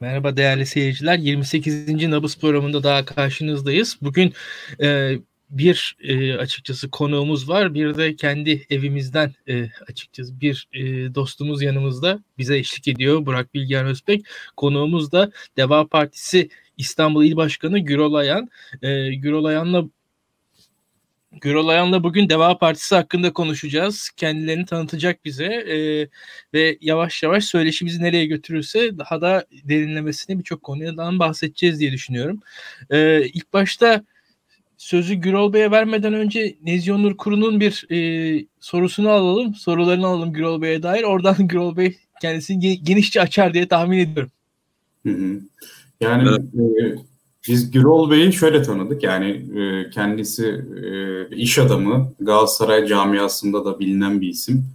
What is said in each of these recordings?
Merhaba değerli seyirciler. 28. Nabız programında daha karşınızdayız. Bugün e, bir e, açıkçası konuğumuz var. Bir de kendi evimizden e, açıkçası bir e, dostumuz yanımızda bize eşlik ediyor. Burak Bilgehan Özbek. Konuğumuz da Deva Partisi İstanbul İl Başkanı Gürol Ayan. E, Gürol Ayan'la Gürol Ayan'la bugün Deva Partisi hakkında konuşacağız. Kendilerini tanıtacak bize e, ve yavaş yavaş söyleşimizi nereye götürürse daha da derinlemesine birçok konudan bahsedeceğiz diye düşünüyorum. E, ilk başta sözü Gürol Bey'e vermeden önce Nezih Onur Kuru'nun bir e, sorusunu alalım. Sorularını alalım Gürol Bey'e dair. Oradan Gürol Bey kendisini genişçe açar diye tahmin ediyorum. Hı hı. Yani evet. e, biz Gürol Bey'i şöyle tanıdık. Yani e, kendisi e, iş adamı, Galatasaray camiasında da bilinen bir isim.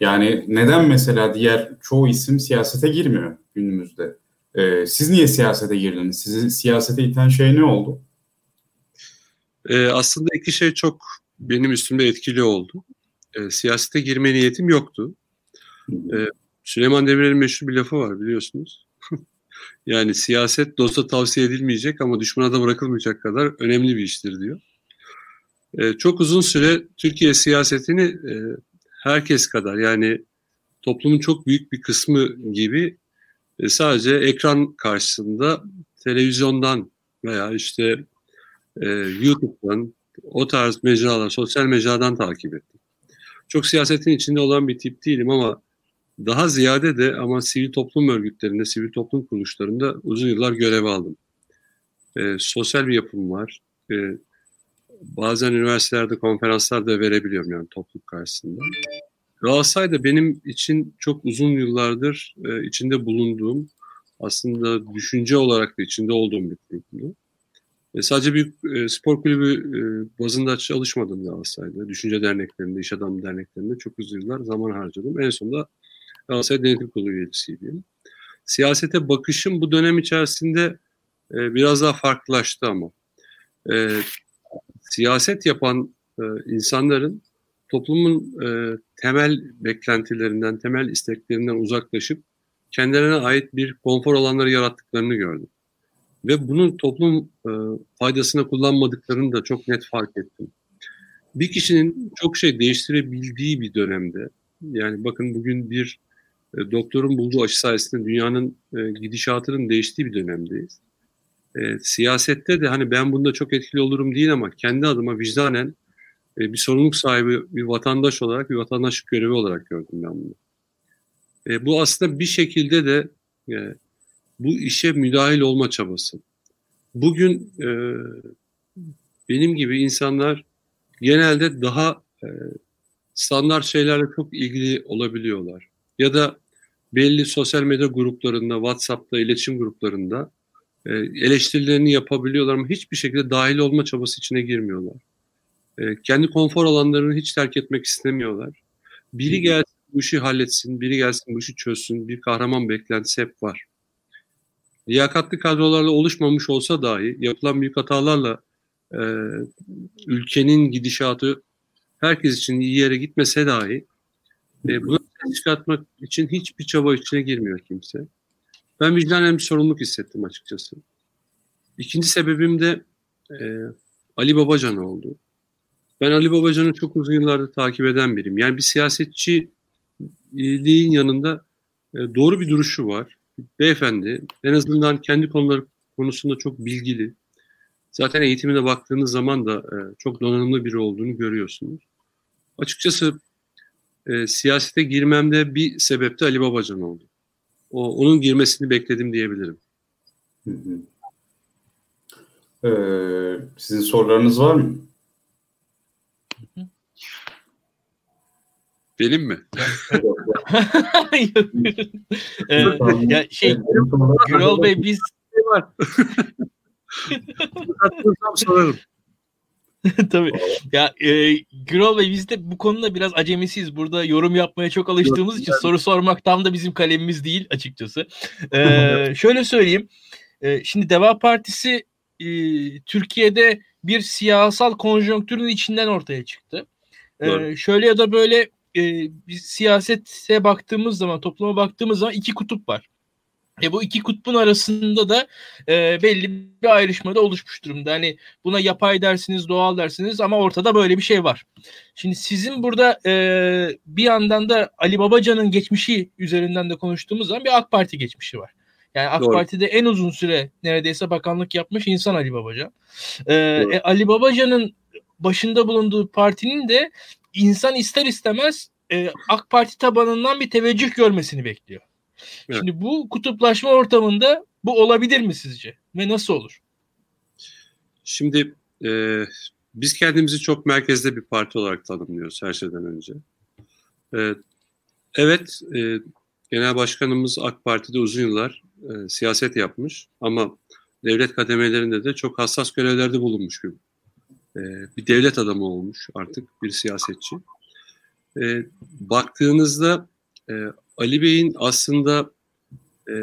Yani neden mesela diğer çoğu isim siyasete girmiyor günümüzde? E, siz niye siyasete girdiniz? Sizi siyasete iten şey ne oldu? E, aslında iki şey çok benim üstümde etkili oldu. E, siyasete girme niyetim yoktu. E, Süleyman Demirel'in meşhur bir lafı var biliyorsunuz. Yani siyaset dosta tavsiye edilmeyecek ama düşmana da bırakılmayacak kadar önemli bir iştir diyor. E, çok uzun süre Türkiye siyasetini e, herkes kadar yani toplumun çok büyük bir kısmı gibi e, sadece ekran karşısında televizyondan veya işte e, YouTube'dan, o tarz mecralar, sosyal mecradan takip ettim. Çok siyasetin içinde olan bir tip değilim ama daha ziyade de ama sivil toplum örgütlerinde, sivil toplum kuruluşlarında uzun yıllar görev aldım. E, sosyal bir yapım var. E, bazen üniversitelerde konferanslar da verebiliyorum yani toplum karşısında. Galatasaray da benim için çok uzun yıllardır e, içinde bulunduğum, aslında düşünce olarak da içinde olduğum bir kurumdu. E, sadece bir e, spor kulübü e, bazında çalışmadım Galatasaray'da. Düşünce derneklerinde, iş adamı derneklerinde çok uzun yıllar zaman harcadım. En sonunda Galatasaray Denetim Kurulu üyesiydim. Siyasete bakışım bu dönem içerisinde e, biraz daha farklılaştı ama. E, siyaset yapan e, insanların toplumun e, temel beklentilerinden, temel isteklerinden uzaklaşıp kendilerine ait bir konfor alanları yarattıklarını gördüm. Ve bunun toplum e, faydasına kullanmadıklarını da çok net fark ettim. Bir kişinin çok şey değiştirebildiği bir dönemde, yani bakın bugün bir e, doktorun bulduğu aşı sayesinde dünyanın e, gidişatının değiştiği bir dönemdeyiz. E, siyasette de hani ben bunda çok etkili olurum değil ama kendi adıma vicdanen e, bir sorumluluk sahibi bir vatandaş olarak, bir vatandaşlık görevi olarak gördüm ben bunu. Bu aslında bir şekilde de bu işe müdahil olma çabası. Bugün benim gibi insanlar genelde daha standart şeylerle çok ilgili olabiliyorlar. Ya da belli sosyal medya gruplarında, WhatsApp'ta, iletişim gruplarında e, eleştirilerini yapabiliyorlar ama hiçbir şekilde dahil olma çabası içine girmiyorlar. E, kendi konfor alanlarını hiç terk etmek istemiyorlar. Biri gelsin bu işi halletsin, biri gelsin bu işi çözsün, bir kahraman beklentisi hep var liyakatli kadrolarla oluşmamış olsa dahi yapılan büyük hatalarla e, ülkenin gidişatı herkes için iyi yere gitmese dahi e, bunu çıkartmak için hiçbir çaba içine girmiyor kimse. Ben vicdanen bir sorumluluk hissettim açıkçası. İkinci sebebim de e, Ali Babacan oldu. Ben Ali Babacan'ı çok uzun yıllardır takip eden biriyim. Yani bir siyasetçiliğin yanında e, doğru bir duruşu var beyefendi en azından kendi konuları konusunda çok bilgili. Zaten eğitimine baktığınız zaman da e, çok donanımlı biri olduğunu görüyorsunuz. Açıkçası e, siyasete girmemde bir sebep de Ali Babacan oldu. O, onun girmesini bekledim diyebilirim. Hı hı. Ee, sizin sorularınız var mı? Benim mi? ee, ya şey Gürol Bey biz var. sorarım. Tabii. Ya e, Gürol Bey biz de bu konuda biraz acemisiyiz. Burada yorum yapmaya çok alıştığımız için soru sormak tam da bizim kalemimiz değil açıkçası. E, şöyle söyleyeyim. E, şimdi Deva Partisi e, Türkiye'de bir siyasal konjonktürün içinden ortaya çıktı. Ee, şöyle ya da böyle e, biz siyasete baktığımız zaman, topluma baktığımız zaman iki kutup var. E bu iki kutbun arasında da e, belli bir ayrışma da oluşmuş durumda. Hani buna yapay dersiniz, doğal dersiniz ama ortada böyle bir şey var. Şimdi sizin burada e, bir yandan da Ali Babacan'ın geçmişi üzerinden de konuştuğumuz zaman bir AK Parti geçmişi var. Yani AK Doğru. Parti'de en uzun süre neredeyse bakanlık yapmış insan Ali Babacan. E, e, Ali Babacan'ın başında bulunduğu partinin de insan ister istemez e, AK Parti tabanından bir teveccüh görmesini bekliyor. Evet. Şimdi bu kutuplaşma ortamında bu olabilir mi sizce? Ve nasıl olur? Şimdi e, biz kendimizi çok merkezde bir parti olarak tanımlıyoruz her şeyden önce. E, evet, e, Genel Başkanımız AK Parti'de uzun yıllar e, siyaset yapmış ama devlet kademelerinde de çok hassas görevlerde bulunmuş bir, e, bir devlet adamı olmuş artık bir siyasetçi. E, baktığınızda e, Ali Bey'in aslında e,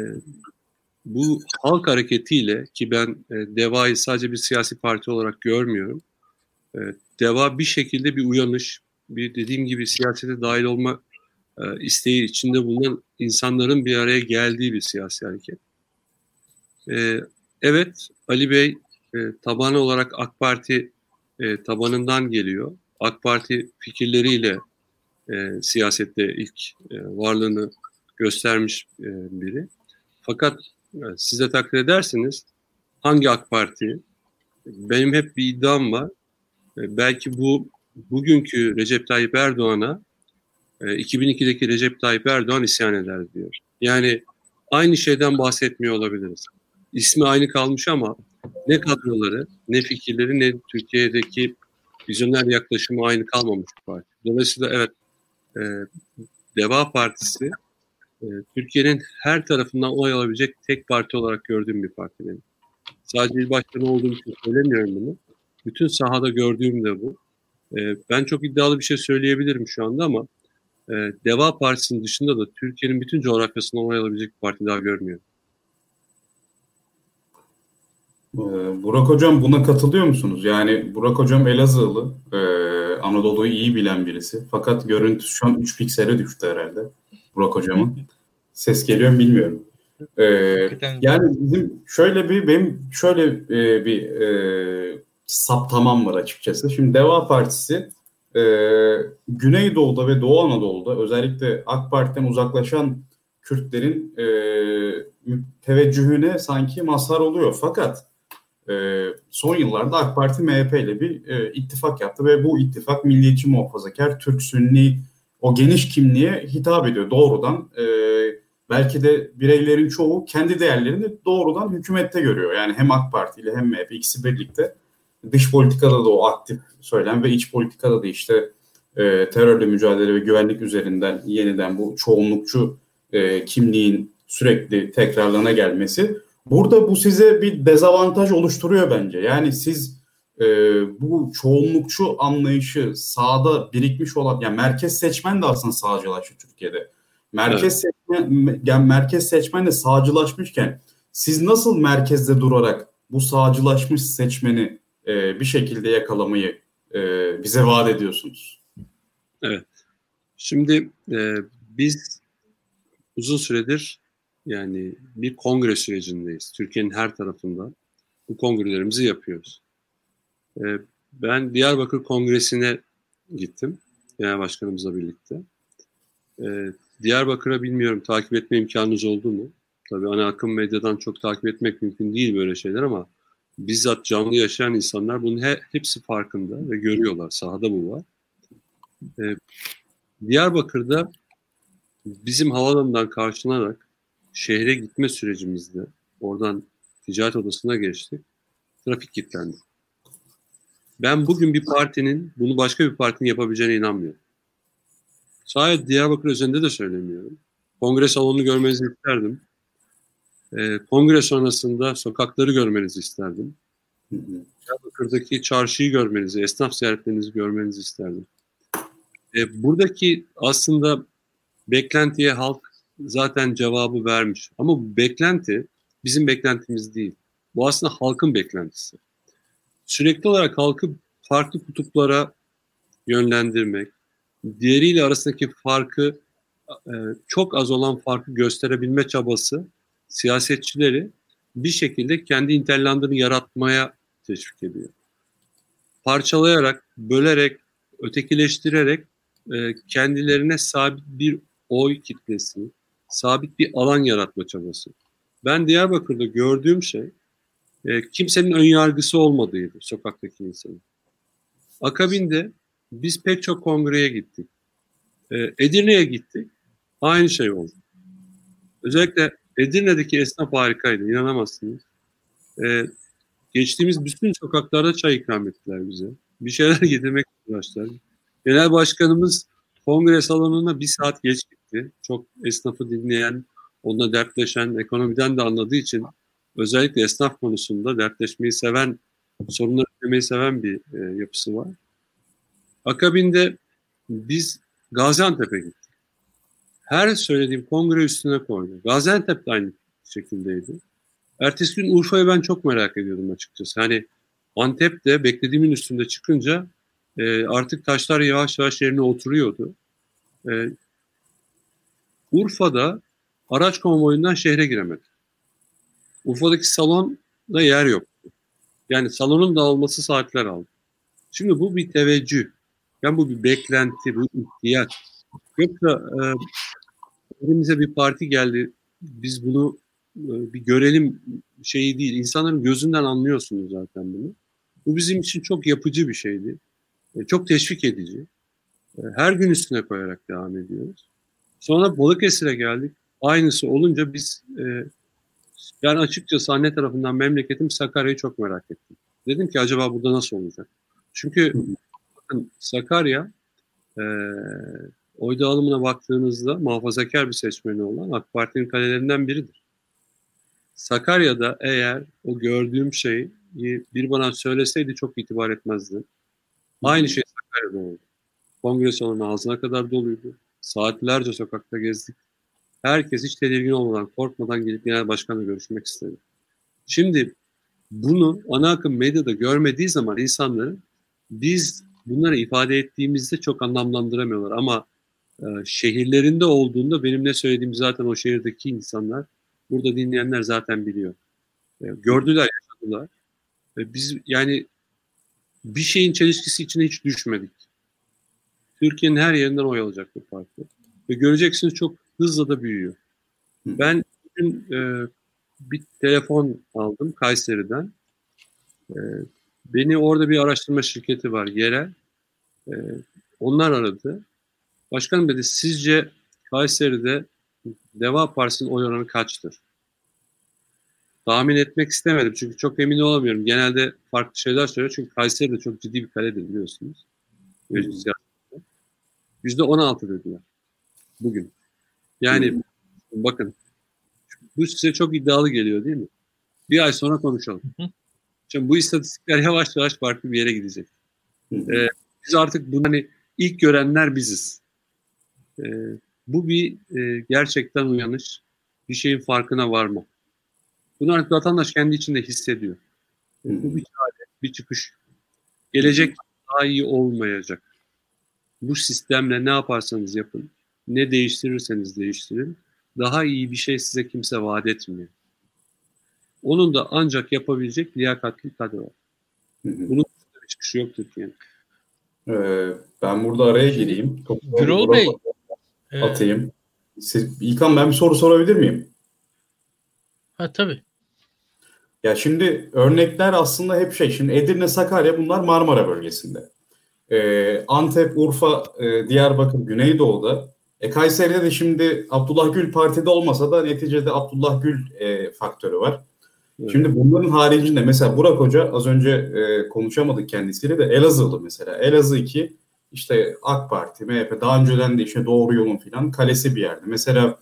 bu halk hareketiyle ki ben e, DEVA'yı sadece bir siyasi parti olarak görmüyorum. E, DEVA bir şekilde bir uyanış, bir dediğim gibi siyasete dahil olma e, isteği içinde bulunan insanların bir araya geldiği bir siyasi hareket. E, evet, Ali Bey e, tabanı olarak AK Parti e, tabanından geliyor. AK Parti fikirleriyle e, siyasette ilk e, varlığını göstermiş e, biri. Fakat e, siz takdir edersiniz hangi AK Parti? Benim hep bir iddiam var. E, belki bu bugünkü Recep Tayyip Erdoğan'a e, 2002'deki Recep Tayyip Erdoğan isyan eder diyor. Yani aynı şeyden bahsetmiyor olabiliriz. İsmi aynı kalmış ama ne kadroları, ne fikirleri, ne Türkiye'deki vizyoner yaklaşımı aynı kalmamış parti. Dolayısıyla evet e, Deva Partisi e, Türkiye'nin her tarafından oy alabilecek tek parti olarak gördüğüm bir parti benim. Sadece il başkanı olduğum için söylemiyorum bunu. Bütün sahada gördüğüm de bu. E, ben çok iddialı bir şey söyleyebilirim şu anda ama e, Deva Partisi'nin dışında da Türkiye'nin bütün coğrafyasından oy alabilecek bir parti daha görmüyorum. Ee, Burak Hocam buna katılıyor musunuz? Yani Burak Hocam Elazığlı, e, Anadolu'yu iyi bilen birisi. Fakat görüntüsü şu an 3 piksele düştü herhalde Burak Hocam'ın. Ses geliyor mu bilmiyorum. Ee, yani bizim şöyle bir benim şöyle e, bir e, saptamam var açıkçası. Şimdi Deva Partisi e, Güneydoğu'da ve Doğu Anadolu'da özellikle AK Parti'den uzaklaşan Kürtlerin e, teveccühüne sanki mazhar oluyor. Fakat e, son yıllarda AK Parti MHP ile bir e, ittifak yaptı ve bu ittifak milliyetçi muhafazakar, Türk Sünni o geniş kimliğe hitap ediyor doğrudan. E, belki de bireylerin çoğu kendi değerlerini doğrudan hükümette görüyor. Yani hem AK Parti ile hem MHP ikisi birlikte dış politikada da o aktif söylem ve iç politikada da işte e, terörle mücadele ve güvenlik üzerinden yeniden bu çoğunlukçu e, kimliğin sürekli tekrarlana gelmesi Burada bu size bir dezavantaj oluşturuyor bence. Yani siz e, bu çoğunlukçu anlayışı sağda birikmiş olan, yani merkez seçmen de aslında sağcılaştı Türkiye'de. Merkez evet. seçmen, yani merkez seçmen de sağcılaşmışken siz nasıl merkezde durarak bu sağcılaşmış seçmeni e, bir şekilde yakalamayı e, bize vaat ediyorsunuz? Evet. Şimdi e, biz uzun süredir yani bir kongre sürecindeyiz. Türkiye'nin her tarafında bu kongrelerimizi yapıyoruz. Ee, ben Diyarbakır Kongresi'ne gittim. Genel Başkanımızla birlikte. Ee, Diyarbakır'a bilmiyorum takip etme imkanınız oldu mu? Tabii ana akım medyadan çok takip etmek mümkün değil böyle şeyler ama bizzat canlı yaşayan insanlar bunun he, hepsi farkında ve görüyorlar. Sahada bu var. Ee, Diyarbakır'da bizim havalanından karşılanarak şehre gitme sürecimizde oradan ticaret odasına geçtik. Trafik kilitlendi. Ben bugün bir partinin bunu başka bir partinin yapabileceğine inanmıyorum. Sadece Diyarbakır üzerinde de söylemiyorum. Kongre salonunu görmenizi isterdim. Ee, kongre sonrasında sokakları görmenizi isterdim. Diyarbakır'daki çarşıyı görmenizi, esnaf ziyaretlerinizi görmenizi isterdim. Ee, buradaki aslında beklentiye halk zaten cevabı vermiş. Ama bu beklenti bizim beklentimiz değil. Bu aslında halkın beklentisi. sürekli olarak halkı farklı kutuplara yönlendirmek, diğeriyle arasındaki farkı e, çok az olan farkı gösterebilme çabası siyasetçileri bir şekilde kendi interlandını yaratmaya teşvik ediyor. Parçalayarak, bölerek, ötekileştirerek e, kendilerine sabit bir oy kitlesi, sabit bir alan yaratma çabası. Ben Diyarbakır'da gördüğüm şey e, kimsenin ön yargısı olmadığıydı sokaktaki insanın. Akabinde biz pek çok kongreye gittik. E, Edirne'ye gittik. Aynı şey oldu. Özellikle Edirne'deki esnaf harikaydı. İnanamazsınız. E, geçtiğimiz bütün sokaklarda çay ikram ettiler bize. Bir şeyler getirmek uğraştılar. Genel başkanımız kongre salonuna bir saat geç gitti. Çok esnafı dinleyen, onunla dertleşen, ekonomiden de anladığı için özellikle esnaf konusunda dertleşmeyi seven, sorunları çözmeyi seven bir e, yapısı var. Akabinde biz Gaziantep'e gittik. Her söylediğim kongre üstüne koydu. Gaziantep de aynı şekildeydi. Ertesi gün Urfa'yı ben çok merak ediyordum açıkçası. Hani Antep'te beklediğimin üstünde çıkınca e, artık taşlar yavaş yavaş yerine oturuyordu. E, Urfa'da araç konvoyundan şehre giremedik. Urfa'daki salonda yer yoktu. Yani salonun dağılması saatler aldı. Şimdi bu bir teveccüh. Yani bu bir beklenti, bu ihtiyaç. Yoksa e, elimize bir parti geldi, biz bunu e, bir görelim şeyi değil. İnsanların gözünden anlıyorsunuz zaten bunu. Bu bizim için çok yapıcı bir şeydi. E, çok teşvik edici. E, her gün üstüne koyarak devam ediyoruz. Sonra Balıkesir'e geldik. Aynısı olunca biz e, ben açıkçası anne tarafından memleketim Sakarya'yı çok merak ettim. Dedim ki acaba burada nasıl olacak? Çünkü bakın Sakarya e, oy dağılımına baktığınızda muhafazakar bir seçmeni olan AK Parti'nin kalelerinden biridir. Sakarya'da eğer o gördüğüm şeyi bir bana söyleseydi çok itibar etmezdi. Aynı şey Sakarya'da oldu. Kongre salonu ağzına kadar doluydu. Saatlerce sokakta gezdik. Herkes hiç tedirgin olmadan, korkmadan gelip genel başkanla görüşmek istedi. Şimdi bunu ana akım medyada görmediği zaman insanların biz bunları ifade ettiğimizde çok anlamlandıramıyorlar. Ama e, şehirlerinde olduğunda benim ne söylediğim zaten o şehirdeki insanlar, burada dinleyenler zaten biliyor. E, gördüler, yaşadılar. E, biz yani bir şeyin çelişkisi içine hiç düşmedik. Türkiye'nin her yerinden oy alacak bu parti. Ve göreceksiniz çok hızla da büyüyor. Ben bugün e, bir telefon aldım Kayseri'den. E, beni orada bir araştırma şirketi var yerel. E, onlar aradı. Başkanım dedi sizce Kayseri'de Deva Partisi'nin oy oranı kaçtır? Tahmin etmek istemedim çünkü çok emin olamıyorum. Genelde farklı şeyler söylüyor çünkü Kayseri de çok ciddi bir kaledir biliyorsunuz. Yüzde on altı dediler bugün. Yani hmm. bakın bu size çok iddialı geliyor değil mi? Bir ay sonra konuşalım. Şimdi bu istatistikler yavaş yavaş farklı bir yere gidecek. Ee, biz artık bunu hani ilk görenler biziz. Ee, bu bir e, gerçekten uyanış. Bir şeyin farkına varma. Bunu artık vatandaş kendi içinde hissediyor. Bu bir çare, bir çıkış. Gelecek daha iyi olmayacak. Bu sistemle ne yaparsanız yapın, ne değiştirirseniz değiştirin, daha iyi bir şey size kimse vaat etmiyor. Onun da ancak yapabilecek liyakatli kadro var. Bunun bir çıkışı yok Türkiye'nin. Ee, ben burada araya gireyim. Gürol Bey. Atayım. Siz, İlkan ben bir soru sorabilir miyim? Ha tabii. Ya şimdi örnekler aslında hep şey. Şimdi Edirne, Sakarya bunlar Marmara bölgesinde. Ee, Antep, Urfa, e, Diyarbakır, Güneydoğu'da. E, Kayseri'de de şimdi Abdullah Gül partide olmasa da neticede Abdullah Gül e, faktörü var. Evet. Şimdi bunların haricinde mesela Burak Hoca az önce e, konuşamadık kendisiyle de Elazığlı mesela. Elazığ 2 işte AK Parti, MHP daha önceden de işte Doğru Yolun filan kalesi bir yerde. Mesela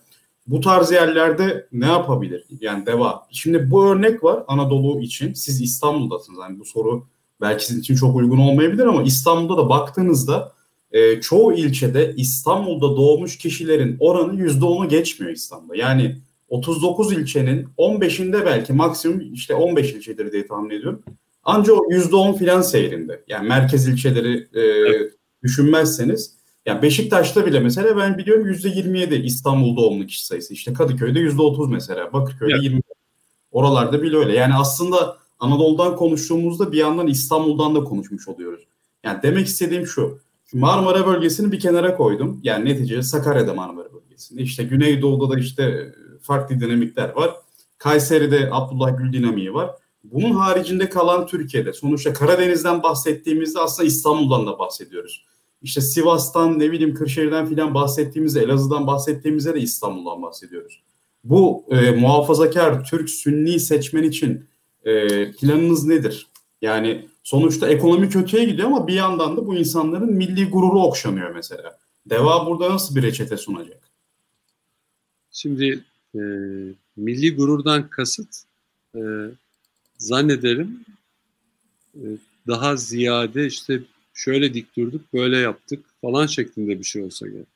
bu tarz yerlerde ne yapabilir? Yani deva. Şimdi bu örnek var Anadolu için. Siz İstanbul'dasınız. Yani bu soru belki sizin için çok uygun olmayabilir ama İstanbul'da da baktığınızda e, çoğu ilçede İstanbul'da doğmuş kişilerin oranı %10'u geçmiyor İstanbul'da. Yani 39 ilçenin 15'inde belki maksimum işte 15 ilçedir diye tahmin ediyorum. Ancak o %10 filan seyrinde. Yani merkez ilçeleri e, evet. düşünmezseniz yani Beşiktaş'ta bile mesela ben biliyorum %27 İstanbul doğumlu kişi sayısı. İşte Kadıköy'de %30 mesela. Bakırköy'de evet. 20. Oralarda bile öyle. Yani aslında Anadolu'dan konuştuğumuzda bir yandan İstanbul'dan da konuşmuş oluyoruz. Yani demek istediğim şu. Marmara bölgesini bir kenara koydum. Yani neticede Sakarya'da Marmara bölgesinde. İşte Güneydoğu'da da işte farklı dinamikler var. Kayseri'de Abdullah Gül dinamiği var. Bunun haricinde kalan Türkiye'de sonuçta Karadeniz'den bahsettiğimizde aslında İstanbul'dan da bahsediyoruz. İşte Sivas'tan ne bileyim Kırşehir'den filan bahsettiğimizde Elazığ'dan bahsettiğimizde de İstanbul'dan bahsediyoruz. Bu e, muhafazakar Türk Sünni seçmen için e, planınız nedir? Yani sonuçta ekonomi kötüye gidiyor ama bir yandan da bu insanların milli gururu okşanıyor mesela. Deva burada nasıl bir reçete sunacak? Şimdi e, milli gururdan kasıt e, zannederim e, daha ziyade işte şöyle dik durduk, böyle yaptık falan şeklinde bir şey olsa gerek.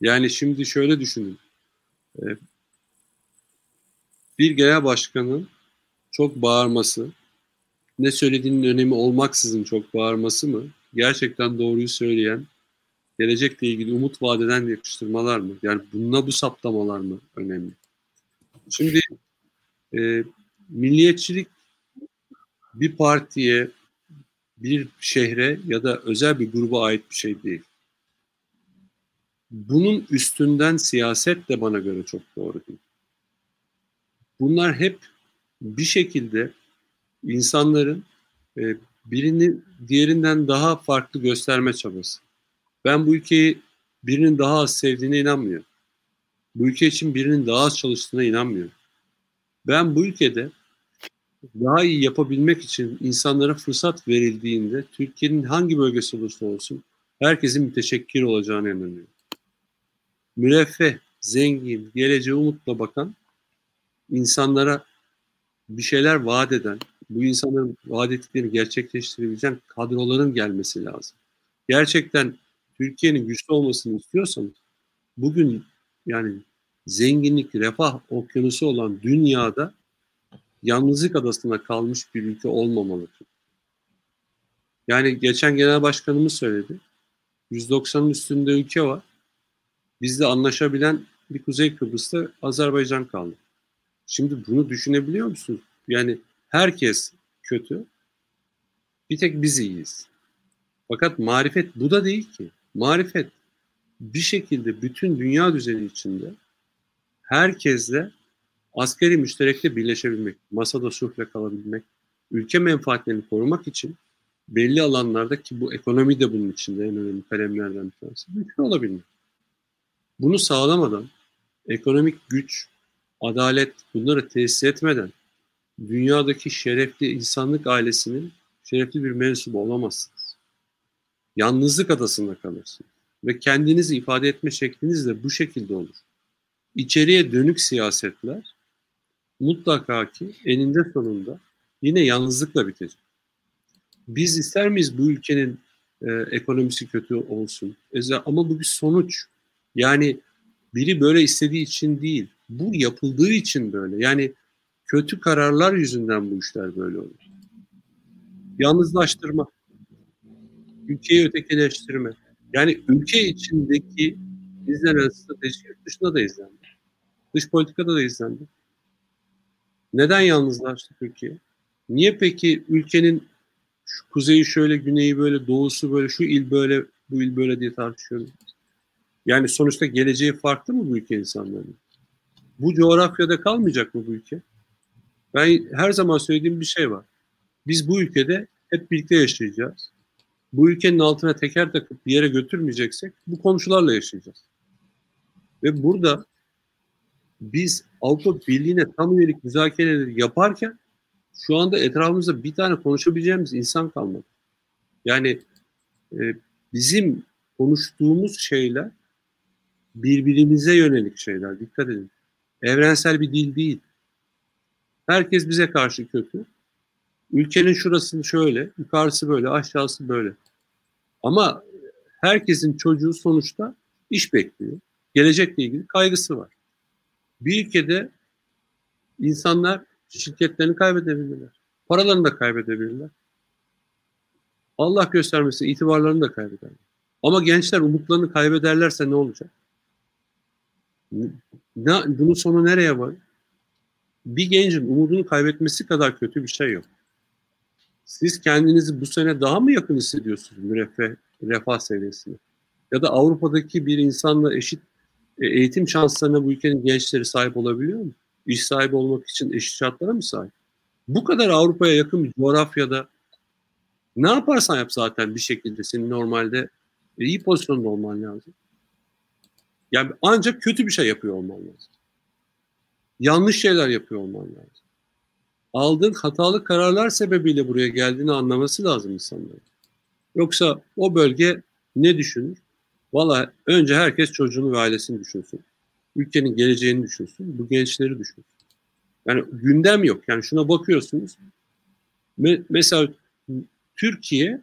Yani şimdi şöyle düşünün. E, bir genel başkanın çok bağırması, ne söylediğinin önemi olmaksızın çok bağırması mı? Gerçekten doğruyu söyleyen, gelecekle ilgili umut vadeden yakıştırmalar mı? Yani bununla bu saptamalar mı önemli? Şimdi e, milliyetçilik bir partiye, bir şehre ya da özel bir gruba ait bir şey değil. Bunun üstünden siyaset de bana göre çok doğru değil. Bunlar hep bir şekilde insanların e, birini diğerinden daha farklı gösterme çabası. Ben bu ülkeyi birinin daha az sevdiğine inanmıyorum. Bu ülke için birinin daha az çalıştığına inanmıyorum. Ben bu ülkede daha iyi yapabilmek için insanlara fırsat verildiğinde Türkiye'nin hangi bölgesi olursa olsun herkesin müteşekkir olacağını inanıyorum. Müreffeh, zengin, geleceğe umutla bakan insanlara bir şeyler vaat eden, bu insanların vaat ettiklerini gerçekleştirebilecek kadroların gelmesi lazım. Gerçekten Türkiye'nin güçlü olmasını istiyorsanız bugün yani zenginlik, refah okyanusu olan dünyada yalnızlık adasına kalmış bir ülke olmamalı. Yani geçen genel başkanımız söyledi. 190'ın üstünde ülke var. Bizde anlaşabilen bir Kuzey Kıbrıs'ta Azerbaycan kaldı. Şimdi bunu düşünebiliyor musunuz? Yani herkes kötü. Bir tek biz iyiyiz. Fakat marifet bu da değil ki. Marifet bir şekilde bütün dünya düzeni içinde herkesle askeri müşterekte birleşebilmek, masada sulhle kalabilmek, ülke menfaatlerini korumak için belli alanlarda ki bu ekonomi de bunun içinde en önemli kalemlerden bir tanesi, mümkün olabilmek. Bunu sağlamadan ekonomik güç, adalet bunları tesis etmeden dünyadaki şerefli insanlık ailesinin şerefli bir mensubu olamazsınız. Yalnızlık adasında kalırsınız. Ve kendinizi ifade etme şekliniz de bu şekilde olur. İçeriye dönük siyasetler mutlaka ki eninde sonunda yine yalnızlıkla bitecek. Biz ister miyiz bu ülkenin e, ekonomisi kötü olsun? Ama bu bir sonuç. Yani biri böyle istediği için değil, bu yapıldığı için böyle. Yani kötü kararlar yüzünden bu işler böyle olur. Yalnızlaştırma, ülkeyi ötekileştirme. Yani ülke içindeki izlenen strateji yurt dışında da izlendi. Dış politikada da izlendi. Neden yalnızlaştı Türkiye? Niye peki ülkenin şu kuzeyi şöyle, güneyi böyle, doğusu böyle, şu il böyle, bu il böyle diye tartışıyoruz? Yani sonuçta geleceği farklı mı bu ülke insanların? Bu coğrafyada kalmayacak mı bu ülke? Ben her zaman söylediğim bir şey var. Biz bu ülkede hep birlikte yaşayacağız. Bu ülkenin altına teker takıp bir yere götürmeyeceksek bu komşularla yaşayacağız. Ve burada biz Avrupa Birliği'ne tam üyelik müzakereleri yaparken şu anda etrafımızda bir tane konuşabileceğimiz insan kalmadı. Yani e, bizim konuştuğumuz şeyler birbirimize yönelik şeyler. Dikkat edin. Evrensel bir dil değil. Herkes bize karşı kötü. Ülkenin şurası şöyle, yukarısı böyle, aşağısı böyle. Ama herkesin çocuğu sonuçta iş bekliyor. Gelecekle ilgili kaygısı var. Bir ülkede insanlar şirketlerini kaybedebilirler. Paralarını da kaybedebilirler. Allah göstermesin itibarlarını da kaybederler. Ama gençler umutlarını kaybederlerse ne olacak? Ne, bunun sonu nereye var? Bir gencin umudunu kaybetmesi kadar kötü bir şey yok. Siz kendinizi bu sene daha mı yakın hissediyorsunuz müreffeh, refah seviyesine? Ya da Avrupa'daki bir insanla eşit e, eğitim şanslarına bu ülkenin gençleri sahip olabiliyor mu? İş sahibi olmak için eşit şartlara mı sahip? Bu kadar Avrupa'ya yakın bir coğrafyada ne yaparsan yap zaten bir şekilde senin normalde iyi pozisyonda olman lazım. Yani ancak kötü bir şey yapıyor olman lazım. Yanlış şeyler yapıyor olman lazım. Aldığın hatalı kararlar sebebiyle buraya geldiğini anlaması lazım insanların. Yoksa o bölge ne düşünür? Valla önce herkes çocuğunu ve ailesini düşünsün. Ülkenin geleceğini düşünsün. Bu gençleri düşünsün. Yani gündem yok. Yani şuna bakıyorsunuz. Me- mesela Türkiye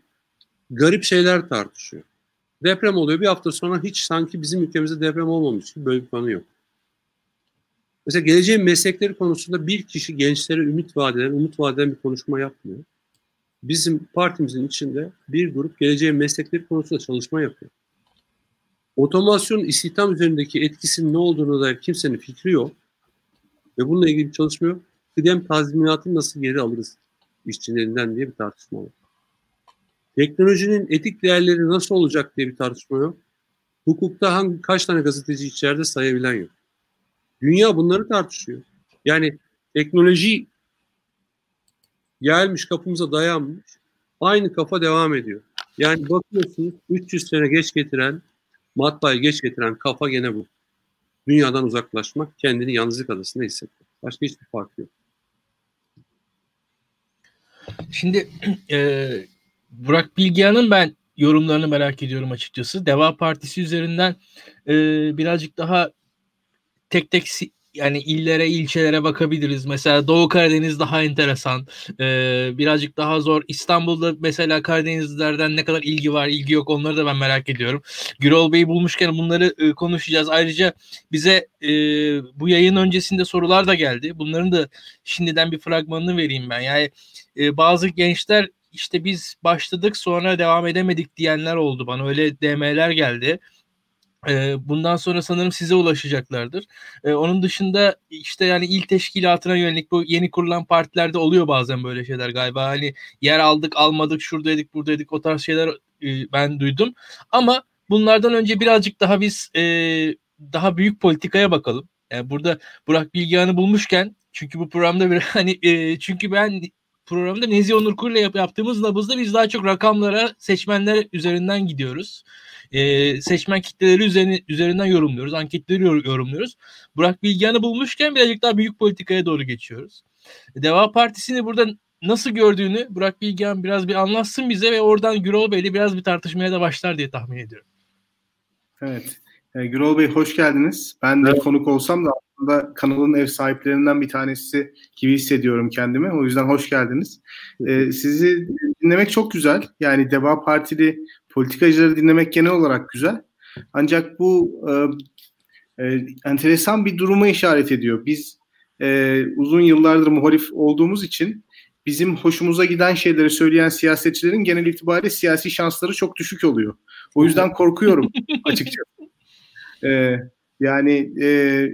garip şeyler tartışıyor. Deprem oluyor bir hafta sonra hiç sanki bizim ülkemizde deprem olmamış gibi böyle bir konu yok. Mesela geleceğin meslekleri konusunda bir kişi gençlere ümit vadeden, umut vadeden bir konuşma yapmıyor. Bizim partimizin içinde bir grup geleceğin meslekleri konusunda çalışma yapıyor. Otomasyon istihdam üzerindeki etkisinin ne olduğunu dair kimsenin fikri yok. Ve bununla ilgili bir çalışma yok. Kıdem tazminatını nasıl geri alırız işçilerinden diye bir tartışma var. Teknolojinin etik değerleri nasıl olacak diye bir tartışma yok. Hukukta hangi kaç tane gazeteci içeride sayabilen yok. Dünya bunları tartışıyor. Yani teknoloji gelmiş kapımıza dayanmış. Aynı kafa devam ediyor. Yani bakıyorsunuz 300 sene geç getiren, matbaayı geç getiren kafa gene bu. Dünyadan uzaklaşmak, kendini yalnızlık adasında hissetmek. Başka hiçbir fark yok. Şimdi e, Burak Bilgehan'ın ben yorumlarını merak ediyorum açıkçası. Deva Partisi üzerinden e, birazcık daha tek tek yani illere, ilçelere bakabiliriz. Mesela Doğu Karadeniz daha enteresan. Ee, birazcık daha zor. İstanbul'da mesela Karadenizlilerden ne kadar ilgi var, ilgi yok onları da ben merak ediyorum. Gürol Bey'i bulmuşken bunları e, konuşacağız. Ayrıca bize e, bu yayın öncesinde sorular da geldi. Bunların da şimdiden bir fragmanını vereyim ben. Yani e, bazı gençler işte biz başladık sonra devam edemedik diyenler oldu bana. Öyle DM'ler geldi. Bundan sonra sanırım size ulaşacaklardır. Onun dışında işte yani il teşkilatına yönelik bu yeni kurulan partilerde oluyor bazen böyle şeyler galiba. Hani yer aldık almadık şuradaydık buradaydık o tarz şeyler ben duydum. Ama bunlardan önce birazcık daha biz daha büyük politikaya bakalım. Yani burada Burak Bilgehan'ı bulmuşken çünkü bu programda bir hani çünkü ben programda Nezi Onurkur ile yaptığımız nabızda biz daha çok rakamlara seçmenler üzerinden gidiyoruz e, seçmen kitleleri üzerine, üzerinden yorumluyoruz. Anketleri yorumluyoruz. Burak Bilgehan'ı bulmuşken birazcık daha büyük politikaya doğru geçiyoruz. Deva Partisi'ni burada nasıl gördüğünü Burak Bilgehan biraz bir anlatsın bize ve oradan Gürol Bey'le biraz bir tartışmaya da başlar diye tahmin ediyorum. Evet. E, Gürol Bey hoş geldiniz. Ben de evet. konuk olsam da aslında kanalın ev sahiplerinden bir tanesi gibi hissediyorum kendimi. O yüzden hoş geldiniz. E, sizi dinlemek çok güzel. Yani Deva Partili politikacıları dinlemek genel olarak güzel. Ancak bu e, e, enteresan bir duruma işaret ediyor. Biz e, uzun yıllardır muhalif olduğumuz için bizim hoşumuza giden şeyleri söyleyen siyasetçilerin genel itibariyle siyasi şansları çok düşük oluyor. O yüzden korkuyorum açıkçası. E, yani e,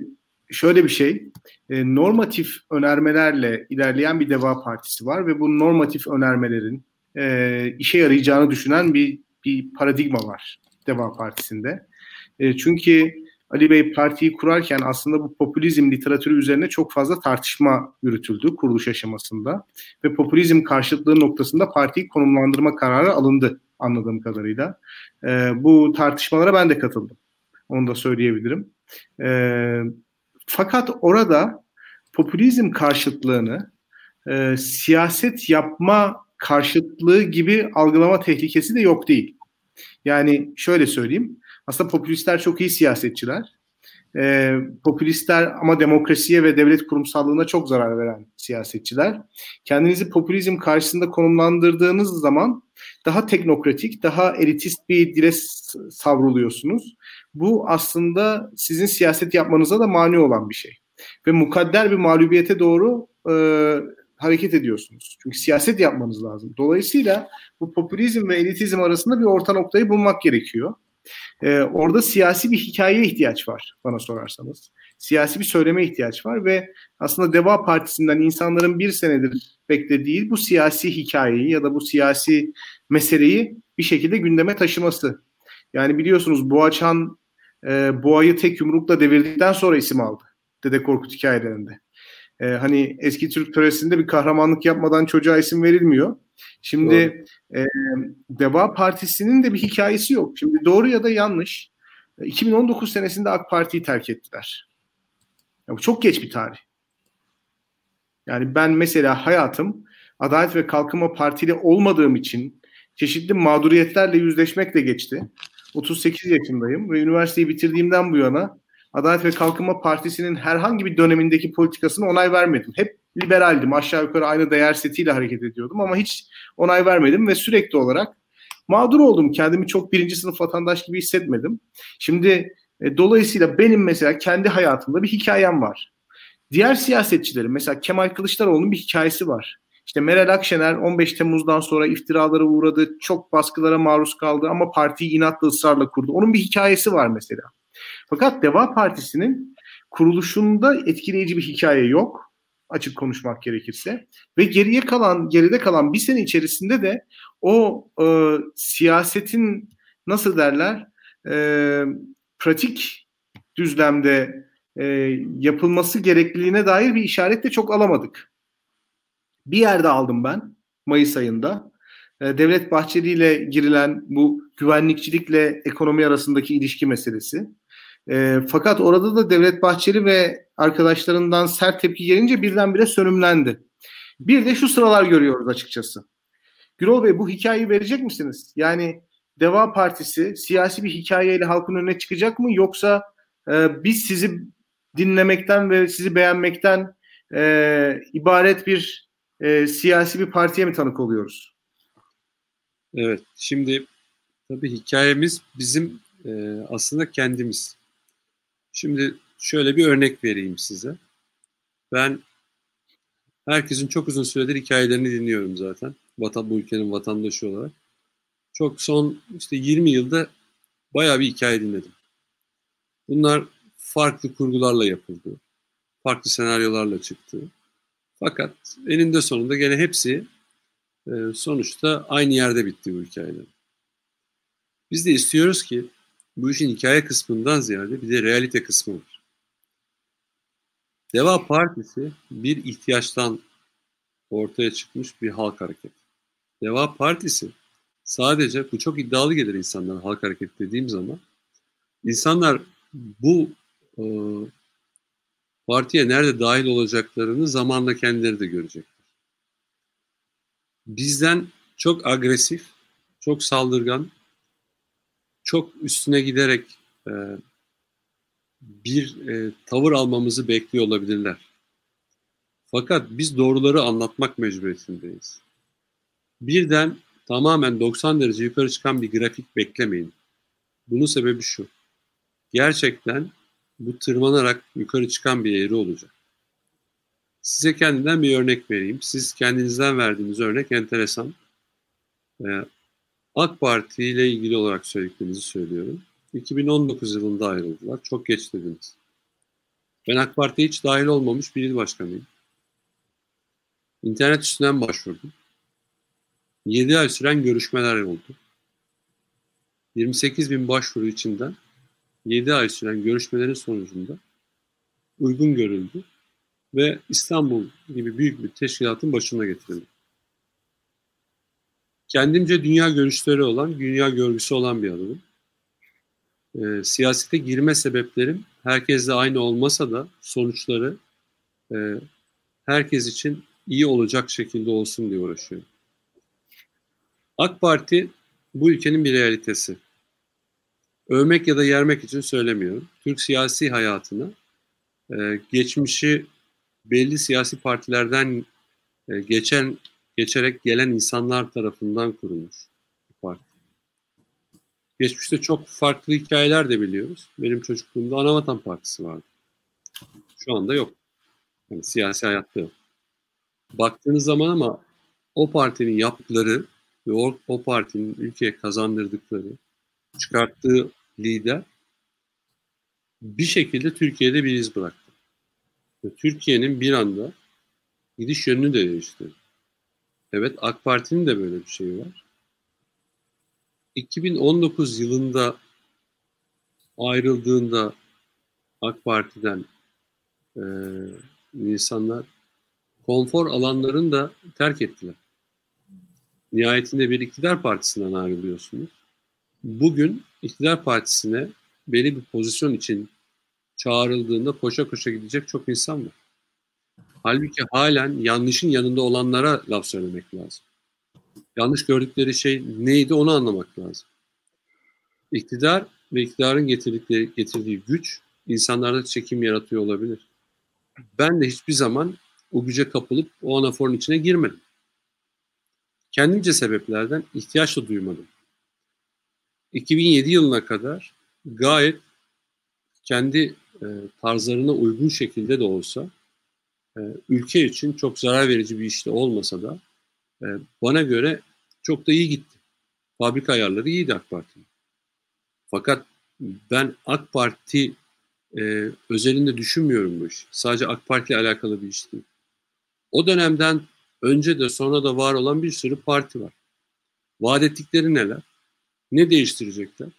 şöyle bir şey, e, normatif önermelerle ilerleyen bir Deva Partisi var ve bu normatif önermelerin e, işe yarayacağını düşünen bir bir paradigma var Deva Partisi'nde. E, çünkü Ali Bey partiyi kurarken aslında bu popülizm literatürü üzerine çok fazla tartışma yürütüldü kuruluş aşamasında ve popülizm karşıtlığı noktasında partiyi konumlandırma kararı alındı anladığım kadarıyla. E, bu tartışmalara ben de katıldım. Onu da söyleyebilirim. E, fakat orada popülizm karşıtlığını e, siyaset yapma karşıtlığı gibi algılama tehlikesi de yok değil. Yani şöyle söyleyeyim. Aslında popülistler çok iyi siyasetçiler. Ee, popülistler ama demokrasiye ve devlet kurumsallığına çok zarar veren siyasetçiler. Kendinizi popülizm karşısında konumlandırdığınız zaman daha teknokratik, daha elitist bir dile savruluyorsunuz. Bu aslında sizin siyaset yapmanıza da mani olan bir şey. Ve mukadder bir mağlubiyete doğru e, hareket ediyorsunuz. Çünkü siyaset yapmanız lazım. Dolayısıyla bu popülizm ve elitizm arasında bir orta noktayı bulmak gerekiyor. Ee, orada siyasi bir hikayeye ihtiyaç var bana sorarsanız. Siyasi bir söyleme ihtiyaç var ve aslında Deva Partisi'nden insanların bir senedir beklediği bu siyasi hikayeyi ya da bu siyasi meseleyi bir şekilde gündeme taşıması. Yani biliyorsunuz Boğaçan e, Boğa'yı tek yumrukla devirdikten sonra isim aldı. Dede Korkut hikayelerinde. E, hani eski Türk töresinde bir kahramanlık yapmadan çocuğa isim verilmiyor. Şimdi e, Deva Partisi'nin de bir hikayesi yok. Şimdi doğru ya da yanlış 2019 senesinde AK Parti'yi terk ettiler. Ya bu çok geç bir tarih. Yani ben mesela hayatım Adalet ve Kalkınma Partili olmadığım için çeşitli mağduriyetlerle yüzleşmekle geçti. 38 yaşındayım ve üniversiteyi bitirdiğimden bu yana Adalet ve Kalkınma Partisi'nin herhangi bir dönemindeki politikasına onay vermedim. Hep liberaldim. Aşağı yukarı aynı değer setiyle hareket ediyordum ama hiç onay vermedim ve sürekli olarak mağdur oldum. Kendimi çok birinci sınıf vatandaş gibi hissetmedim. Şimdi e, dolayısıyla benim mesela kendi hayatımda bir hikayem var. Diğer siyasetçilerin mesela Kemal Kılıçdaroğlu'nun bir hikayesi var. İşte Meral Akşener 15 Temmuz'dan sonra iftiralara uğradı, çok baskılara maruz kaldı ama partiyi inatla ısrarla kurdu. Onun bir hikayesi var mesela. Fakat Deva Partisi'nin kuruluşunda etkileyici bir hikaye yok açık konuşmak gerekirse ve geriye kalan geride kalan bir sene içerisinde de o e, siyasetin nasıl derler e, pratik düzlemde e, yapılması gerekliliğine dair bir işaret de çok alamadık. Bir yerde aldım ben Mayıs ayında. E, Devlet Bahçeli ile girilen bu güvenlikçilikle ekonomi arasındaki ilişki meselesi. E, fakat orada da Devlet Bahçeli ve arkadaşlarından sert tepki gelince birdenbire sönümlendi. Bir de şu sıralar görüyoruz açıkçası. Gürol Bey bu hikayeyi verecek misiniz? Yani Deva Partisi siyasi bir hikayeyle halkın önüne çıkacak mı yoksa e, biz sizi dinlemekten ve sizi beğenmekten e, ibaret bir e, siyasi bir partiye mi tanık oluyoruz? Evet, şimdi tabii hikayemiz bizim e, aslında kendimiz. Şimdi şöyle bir örnek vereyim size. Ben herkesin çok uzun süredir hikayelerini dinliyorum zaten. Vatan, bu ülkenin vatandaşı olarak. Çok son işte 20 yılda bayağı bir hikaye dinledim. Bunlar farklı kurgularla yapıldı. Farklı senaryolarla çıktı. Fakat eninde sonunda gene hepsi e, sonuçta aynı yerde bitti bu hikayeler. Biz de istiyoruz ki bu işin hikaye kısmından ziyade bir de realite kısmı var. Deva Partisi bir ihtiyaçtan ortaya çıkmış bir halk hareketi. Deva Partisi sadece bu çok iddialı gelir insanlara halk hareketi dediğim zaman. İnsanlar bu e, partiye nerede dahil olacaklarını zamanla kendileri de görecekler. Bizden çok agresif, çok saldırgan, çok üstüne giderek e, bir e, tavır almamızı bekliyor olabilirler. Fakat biz doğruları anlatmak mecburiyetindeyiz. Birden tamamen 90 derece yukarı çıkan bir grafik beklemeyin. Bunun sebebi şu. Gerçekten bu tırmanarak yukarı çıkan bir eğri olacak. Size kendinden bir örnek vereyim. Siz kendinizden verdiğiniz örnek enteresan. Ee, AK Parti ile ilgili olarak söylediklerinizi söylüyorum. 2019 yılında ayrıldılar. Çok geç dediniz. Ben AK Parti'ye hiç dahil olmamış bir il başkanıyım. İnternet üstünden başvurdum. 7 ay süren görüşmeler oldu. 28 bin başvuru içinden 7 ay süren görüşmelerin sonucunda uygun görüldü ve İstanbul gibi büyük bir teşkilatın başına getirildi. Kendimce dünya görüşleri olan, dünya görgüsü olan bir adamım. E, siyasete girme sebeplerim herkesle aynı olmasa da sonuçları e, herkes için iyi olacak şekilde olsun diye uğraşıyorum. AK Parti bu ülkenin bir realitesi. Övmek ya da yermek için söylemiyorum. Türk siyasi hayatına e, geçmişi belli siyasi partilerden e, geçen geçerek gelen insanlar tarafından kurulmuş bir parti. Geçmişte çok farklı hikayeler de biliyoruz. Benim çocukluğumda Anavatan Partisi vardı. Şu anda yok. Yani siyasi hayatta yok. baktığınız zaman ama o partinin yaptıkları ve o, o partinin ülkeye kazandırdıkları, çıkarttığı lider bir şekilde Türkiye'de bir iz bıraktı. Ve Türkiye'nin bir anda gidiş yönünü de değiştirdi. Evet AK Parti'nin de böyle bir şeyi var. 2019 yılında ayrıldığında AK Parti'den e, insanlar konfor alanlarını da terk ettiler. Nihayetinde bir iktidar partisinden ayrılıyorsunuz. Bugün iktidar partisine belli bir pozisyon için çağrıldığında koşa koşa gidecek çok insan var. Halbuki halen yanlışın yanında olanlara laf söylemek lazım. Yanlış gördükleri şey neydi onu anlamak lazım. İktidar ve iktidarın getirdikleri, getirdiği güç insanlarda çekim yaratıyor olabilir. Ben de hiçbir zaman o güce kapılıp o anaforun içine girmedim. Kendimce sebeplerden ihtiyaç da duymadım. 2007 yılına kadar gayet kendi e, tarzlarına uygun şekilde de olsa e, ülke için çok zarar verici bir işte olmasa da e, bana göre çok da iyi gitti. Fabrika ayarları iyiydi AK Parti'nin. Fakat ben AK Parti e, özelinde düşünmüyorum bu iş. Sadece AK Parti ile alakalı bir iş değil. O dönemden önce de sonra da var olan bir sürü parti var. Vaat ettikleri neler? Ne değiştirecekler?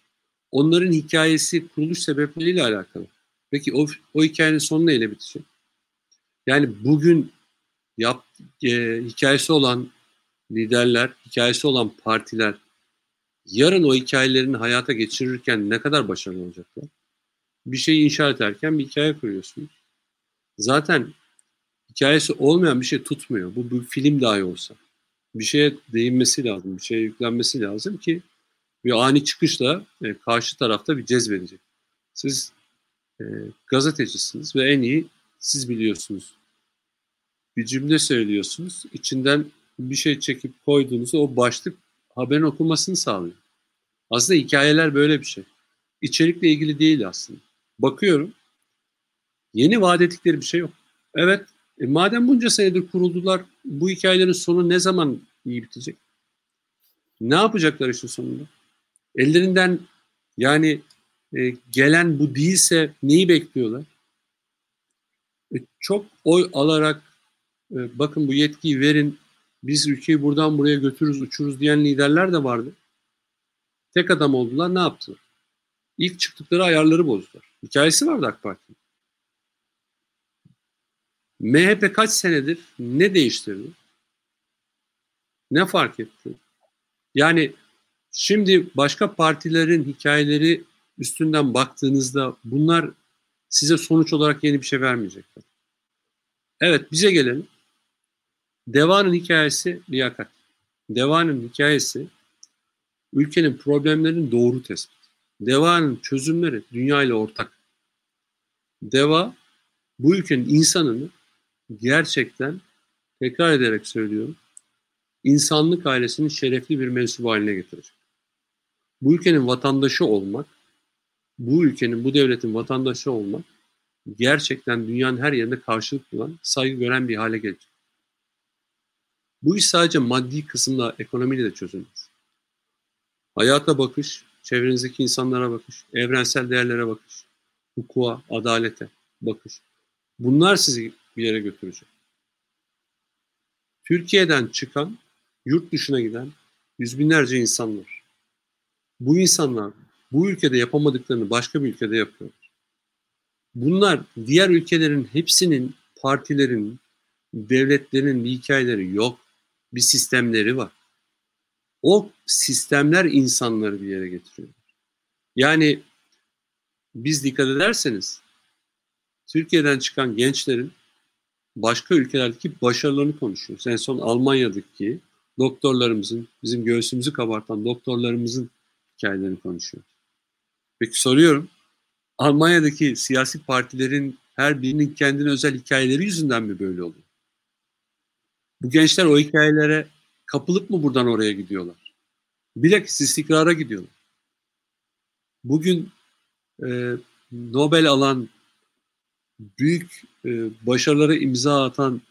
Onların hikayesi kuruluş sebepleriyle alakalı. Peki o, o hikayenin sonu neyle bitecek? Yani bugün yap, e, hikayesi olan liderler, hikayesi olan partiler yarın o hikayelerini hayata geçirirken ne kadar başarılı olacaklar? Bir şeyi inşa ederken bir hikaye kuruyorsunuz. Zaten hikayesi olmayan bir şey tutmuyor. Bu bir film dahi olsa. Bir şeye değinmesi lazım, bir şeye yüklenmesi lazım ki bir ani çıkışla e, karşı tarafta bir cezbedecek. Siz e, gazetecisiniz ve en iyi siz biliyorsunuz. Bir cümle söylüyorsunuz, içinden bir şey çekip koyduğunuzda o başlık haberin okunmasını sağlıyor. Aslında hikayeler böyle bir şey. İçerikle ilgili değil aslında. Bakıyorum, yeni vaat ettikleri bir şey yok. Evet, e, madem bunca senedir kuruldular, bu hikayelerin sonu ne zaman iyi bitecek? Ne yapacaklar işin sonunda? Ellerinden yani e, gelen bu değilse neyi bekliyorlar? E, çok oy alarak e, bakın bu yetkiyi verin, biz ülkeyi buradan buraya götürürüz, uçuruz diyen liderler de vardı. Tek adam oldular, ne yaptılar? İlk çıktıkları ayarları bozdular. Hikayesi vardı AK Parti'nin. MHP kaç senedir ne değiştirdi? Ne fark etti? Yani şimdi başka partilerin hikayeleri üstünden baktığınızda bunlar size sonuç olarak yeni bir şey vermeyecekler. Evet bize gelelim. Deva'nın hikayesi liyakat. Deva'nın hikayesi ülkenin problemlerinin doğru tespit. Deva'nın çözümleri dünya ile ortak. Deva bu ülkenin insanını gerçekten tekrar ederek söylüyorum insanlık ailesinin şerefli bir mensubu haline getirecek. Bu ülkenin vatandaşı olmak, bu ülkenin, bu devletin vatandaşı olmak gerçekten dünyanın her yerinde karşılık bulan, saygı gören bir hale gelecek. Bu iş sadece maddi kısımda, ekonomiyle de çözülmez. Hayata bakış, çevrenizdeki insanlara bakış, evrensel değerlere bakış, hukuka, adalete bakış. Bunlar sizi bir yere götürecek. Türkiye'den çıkan, yurt dışına giden yüz binlerce insan var. Bu insanlar bu ülkede yapamadıklarını başka bir ülkede yapıyorlar. Bunlar diğer ülkelerin hepsinin, partilerin, devletlerin bir hikayeleri yok. Bir sistemleri var. O sistemler insanları bir yere getiriyor. Yani biz dikkat ederseniz Türkiye'den çıkan gençlerin başka ülkelerdeki başarılarını konuşuyoruz. En son Almanya'daki doktorlarımızın, bizim göğsümüzü kabartan doktorlarımızın hikayelerini konuşuyoruz. Peki soruyorum, Almanya'daki siyasi partilerin her birinin kendine özel hikayeleri yüzünden mi böyle oluyor? Bu gençler o hikayelere kapılıp mı buradan oraya gidiyorlar? Bilakis istikrara gidiyorlar. Bugün e, Nobel alan büyük e, başarılara imza atan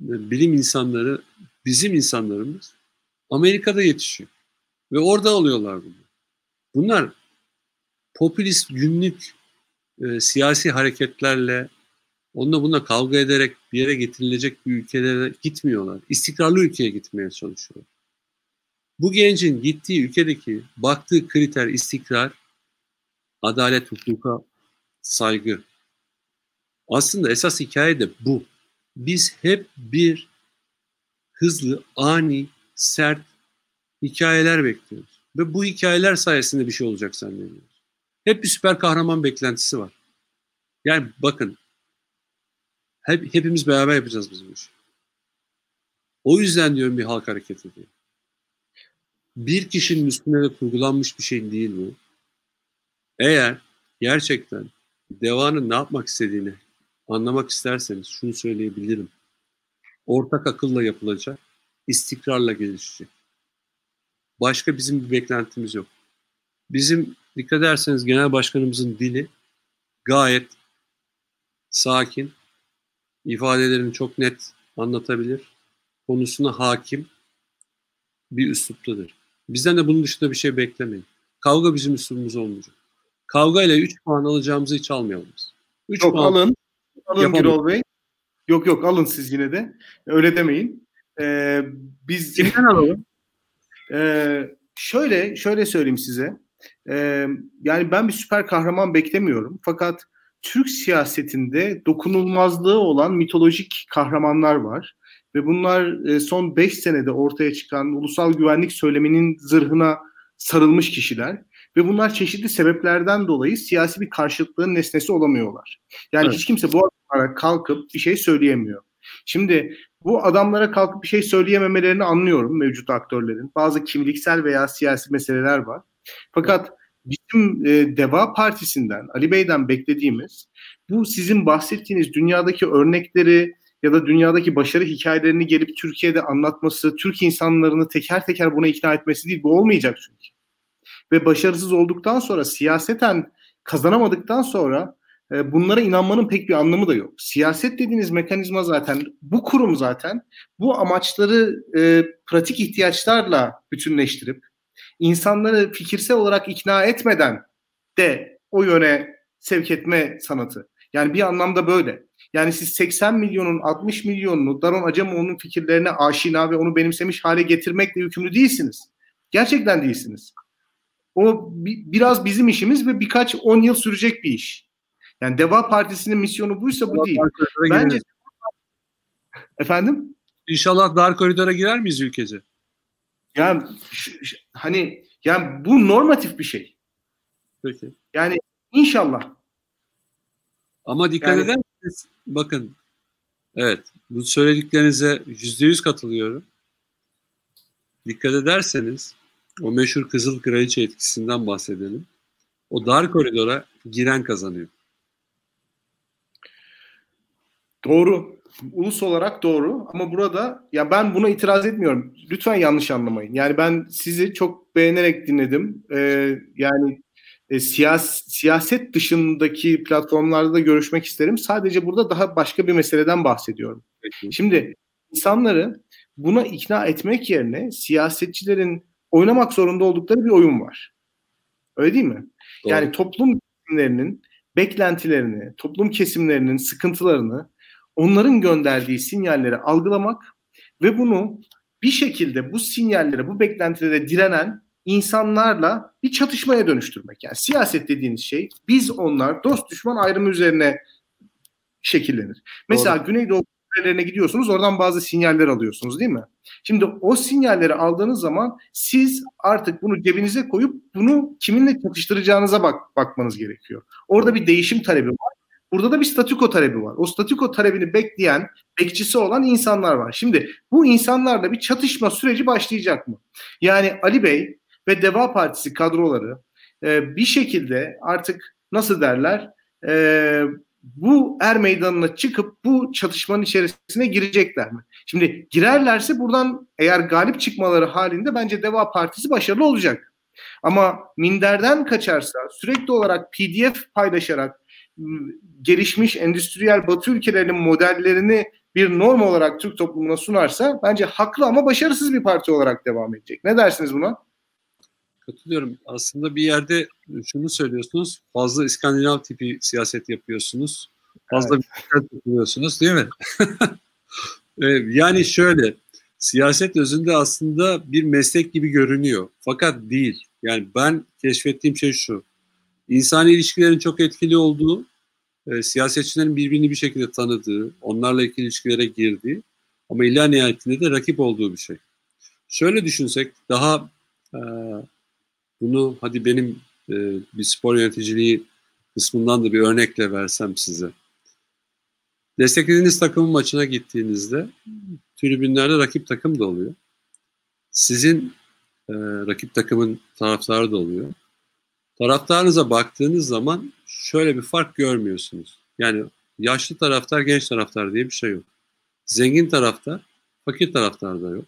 bilim insanları, bizim insanlarımız Amerika'da yetişiyor. Ve orada alıyorlar bunu. Bunlar popülist günlük e, siyasi hareketlerle onunla buna kavga ederek bir yere getirilecek bir ülkelere gitmiyorlar. İstikrarlı ülkeye gitmeye çalışıyorlar. Bu gencin gittiği ülkedeki baktığı kriter istikrar, adalet, hukuka saygı. Aslında esas hikaye de bu. Biz hep bir hızlı, ani, sert hikayeler bekliyoruz. Ve bu hikayeler sayesinde bir şey olacak zannediyoruz. Hep bir süper kahraman beklentisi var. Yani bakın hep, hepimiz beraber yapacağız biz bu işi. O yüzden diyorum bir halk hareketi diye. Bir kişinin üstüne de kurgulanmış bir şey değil bu. Eğer gerçekten devanın ne yapmak istediğini anlamak isterseniz şunu söyleyebilirim. Ortak akılla yapılacak, istikrarla gelişecek. Başka bizim bir beklentimiz yok. Bizim dikkat ederseniz genel başkanımızın dili gayet sakin, ifadelerini çok net anlatabilir, konusuna hakim bir üsluptadır. Bizden de bunun dışında bir şey beklemeyin. Kavga bizim üslubumuz olmayacak. Kavga ile 3 puan alacağımızı hiç almayalım biz. 3 yok puan alın. Alın Gürol Bey. Yok yok alın siz yine de. Öyle demeyin. Ee, biz Kimden alalım? Ee, şöyle şöyle söyleyeyim size. Ee, yani ben bir süper kahraman beklemiyorum. Fakat Türk siyasetinde dokunulmazlığı olan mitolojik kahramanlar var. Ve bunlar e, son 5 senede ortaya çıkan ulusal güvenlik söyleminin zırhına sarılmış kişiler. Ve bunlar çeşitli sebeplerden dolayı siyasi bir karşıtlığın nesnesi olamıyorlar. Yani evet. hiç kimse bu adamlara kalkıp bir şey söyleyemiyor. Şimdi bu adamlara kalkıp bir şey söyleyememelerini anlıyorum mevcut aktörlerin. Bazı kimliksel veya siyasi meseleler var. Fakat bizim e, Deva Partisi'nden, Ali Bey'den beklediğimiz bu sizin bahsettiğiniz dünyadaki örnekleri ya da dünyadaki başarı hikayelerini gelip Türkiye'de anlatması, Türk insanlarını teker teker buna ikna etmesi değil. Bu olmayacak çünkü. Ve başarısız olduktan sonra siyaseten kazanamadıktan sonra e, bunlara inanmanın pek bir anlamı da yok. Siyaset dediğiniz mekanizma zaten, bu kurum zaten bu amaçları e, pratik ihtiyaçlarla bütünleştirip insanları fikirsel olarak ikna etmeden de o yöne sevk etme sanatı. Yani bir anlamda böyle. Yani siz 80 milyonun 60 milyonunu Daron Acemoğlu'nun fikirlerine aşina ve onu benimsemiş hale getirmekle yükümlü değilsiniz. Gerçekten değilsiniz. O bi- biraz bizim işimiz ve birkaç 10 yıl sürecek bir iş. Yani Deva Partisi'nin misyonu buysa bu değil. Bence Efendim? İnşallah dar koridora girer miyiz ülkece? Yani hani yani bu normatif bir şey. Peki. Yani inşallah. Ama dikkat yani, ederseniz bakın evet bu söylediklerinize yüzde yüz katılıyorum. Dikkat ederseniz o meşhur Kızıl Kraliçe etkisinden bahsedelim. O dar koridora giren kazanıyor. Doğru. Ulus olarak doğru ama burada ya ben buna itiraz etmiyorum. Lütfen yanlış anlamayın. Yani ben sizi çok beğenerek dinledim. Ee, yani e, siyas siyaset dışındaki platformlarda da görüşmek isterim. Sadece burada daha başka bir meseleden bahsediyorum. Peki. Şimdi insanları buna ikna etmek yerine siyasetçilerin oynamak zorunda oldukları bir oyun var. Öyle değil mi? Doğru. Yani toplum kesimlerinin beklentilerini, toplum kesimlerinin sıkıntılarını onların gönderdiği sinyalleri algılamak ve bunu bir şekilde bu sinyallere, bu beklentilere direnen insanlarla bir çatışmaya dönüştürmek. Yani siyaset dediğiniz şey biz onlar dost düşman ayrımı üzerine şekillenir. Mesela Doğru. Güneydoğu ülkelerine gidiyorsunuz oradan bazı sinyaller alıyorsunuz değil mi? Şimdi o sinyalleri aldığınız zaman siz artık bunu cebinize koyup bunu kiminle çatıştıracağınıza bak bakmanız gerekiyor. Orada bir değişim talebi var. Burada da bir statüko talebi var. O statüko talebini bekleyen, bekçisi olan insanlar var. Şimdi bu insanlarla bir çatışma süreci başlayacak mı? Yani Ali Bey ve Deva Partisi kadroları e, bir şekilde artık nasıl derler e, bu er meydanına çıkıp bu çatışmanın içerisine girecekler mi? Şimdi girerlerse buradan eğer galip çıkmaları halinde bence Deva Partisi başarılı olacak. Ama minderden kaçarsa sürekli olarak PDF paylaşarak gelişmiş endüstriyel batı ülkelerinin modellerini bir norm olarak Türk toplumuna sunarsa bence haklı ama başarısız bir parti olarak devam edecek. Ne dersiniz buna? Katılıyorum. Aslında bir yerde şunu söylüyorsunuz. Fazla İskandinav tipi siyaset yapıyorsunuz. Fazla evet. bir yapıyorsunuz değil mi? yani şöyle siyaset özünde aslında bir meslek gibi görünüyor. Fakat değil. Yani ben keşfettiğim şey şu. İnsani ilişkilerin çok etkili olduğu, e, siyasetçilerin birbirini bir şekilde tanıdığı, onlarla ikili ilişkilere girdiği ama illa nihayetinde de rakip olduğu bir şey. Şöyle düşünsek daha e, bunu hadi benim e, bir spor yöneticiliği kısmından da bir örnekle versem size. Desteklediğiniz takımın maçına gittiğinizde tribünlerde rakip takım da oluyor. Sizin e, rakip takımın taraftarı da oluyor. Taraftarınıza baktığınız zaman şöyle bir fark görmüyorsunuz. Yani yaşlı taraftar, genç taraftar diye bir şey yok. Zengin taraftar, fakir taraftar da yok.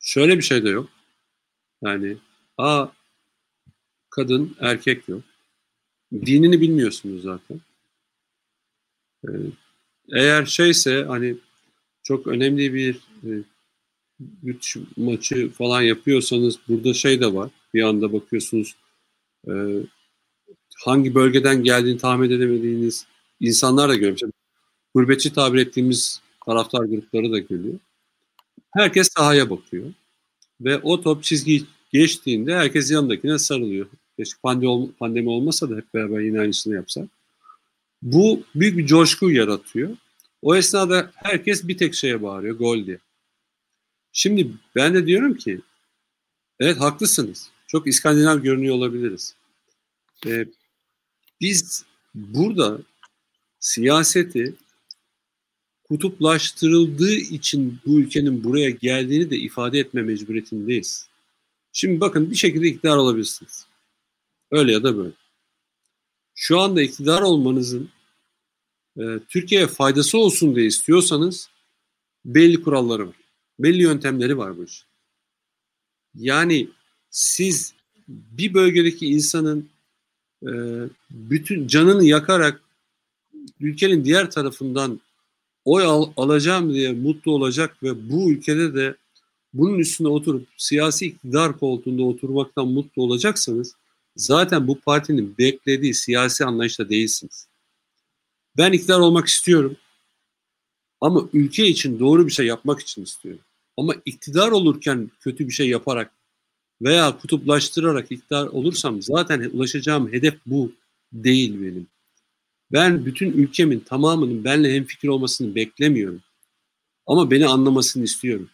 Şöyle bir şey de yok. Yani a kadın, erkek yok. Dinini bilmiyorsunuz zaten. Ee, eğer şeyse hani çok önemli bir e, güç maçı falan yapıyorsanız burada şey de var. Bir anda bakıyorsunuz e, hangi bölgeden geldiğini tahmin edemediğiniz insanlar da görüyor. Gurbetçi tabir ettiğimiz taraftar grupları da görüyor. Herkes sahaya bakıyor. Ve o top çizgi geçtiğinde herkes yanındakine sarılıyor. Keşke pandemi, pandemi olmasa da hep beraber yine aynısını yapsak. Bu büyük bir coşku yaratıyor. O esnada herkes bir tek şeye bağırıyor, gol diye. Şimdi ben de diyorum ki, evet haklısınız. Çok İskandinav görünüyor olabiliriz. Ee, biz burada siyaseti kutuplaştırıldığı için bu ülkenin buraya geldiğini de ifade etme mecburiyetindeyiz. Şimdi bakın bir şekilde iktidar olabilirsiniz. Öyle ya da böyle. Şu anda iktidar olmanızın e, Türkiye'ye faydası olsun diye istiyorsanız belli kuralları var. Belli yöntemleri var bu iş. Yani siz bir bölgedeki insanın e, bütün canını yakarak ülkenin diğer tarafından oy al, alacağım diye mutlu olacak ve bu ülkede de bunun üstüne oturup siyasi iktidar koltuğunda oturmaktan mutlu olacaksanız zaten bu partinin beklediği siyasi anlayışta değilsiniz. Ben iktidar olmak istiyorum ama ülke için doğru bir şey yapmak için istiyorum. Ama iktidar olurken kötü bir şey yaparak veya kutuplaştırarak iktidar olursam zaten ulaşacağım hedef bu değil benim. Ben bütün ülkemin tamamının benle hemfikir olmasını beklemiyorum. Ama beni anlamasını istiyorum.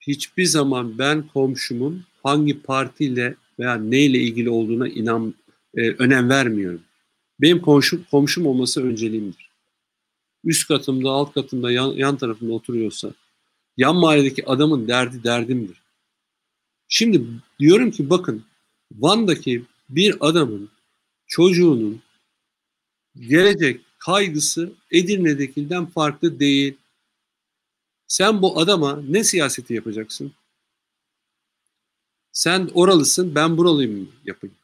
Hiçbir zaman ben komşumun hangi partiyle veya neyle ilgili olduğuna inan e, önem vermiyorum. Benim komşum, komşum olması önceliğimdir. Üst katımda, alt katımda, yan, yan tarafımda oturuyorsa yan mahalledeki adamın derdi derdimdir. Şimdi diyorum ki bakın Van'daki bir adamın çocuğunun gelecek kaygısı Edirne'dekinden farklı değil. Sen bu adama ne siyaseti yapacaksın? Sen oralısın, ben buralıyım yapayım.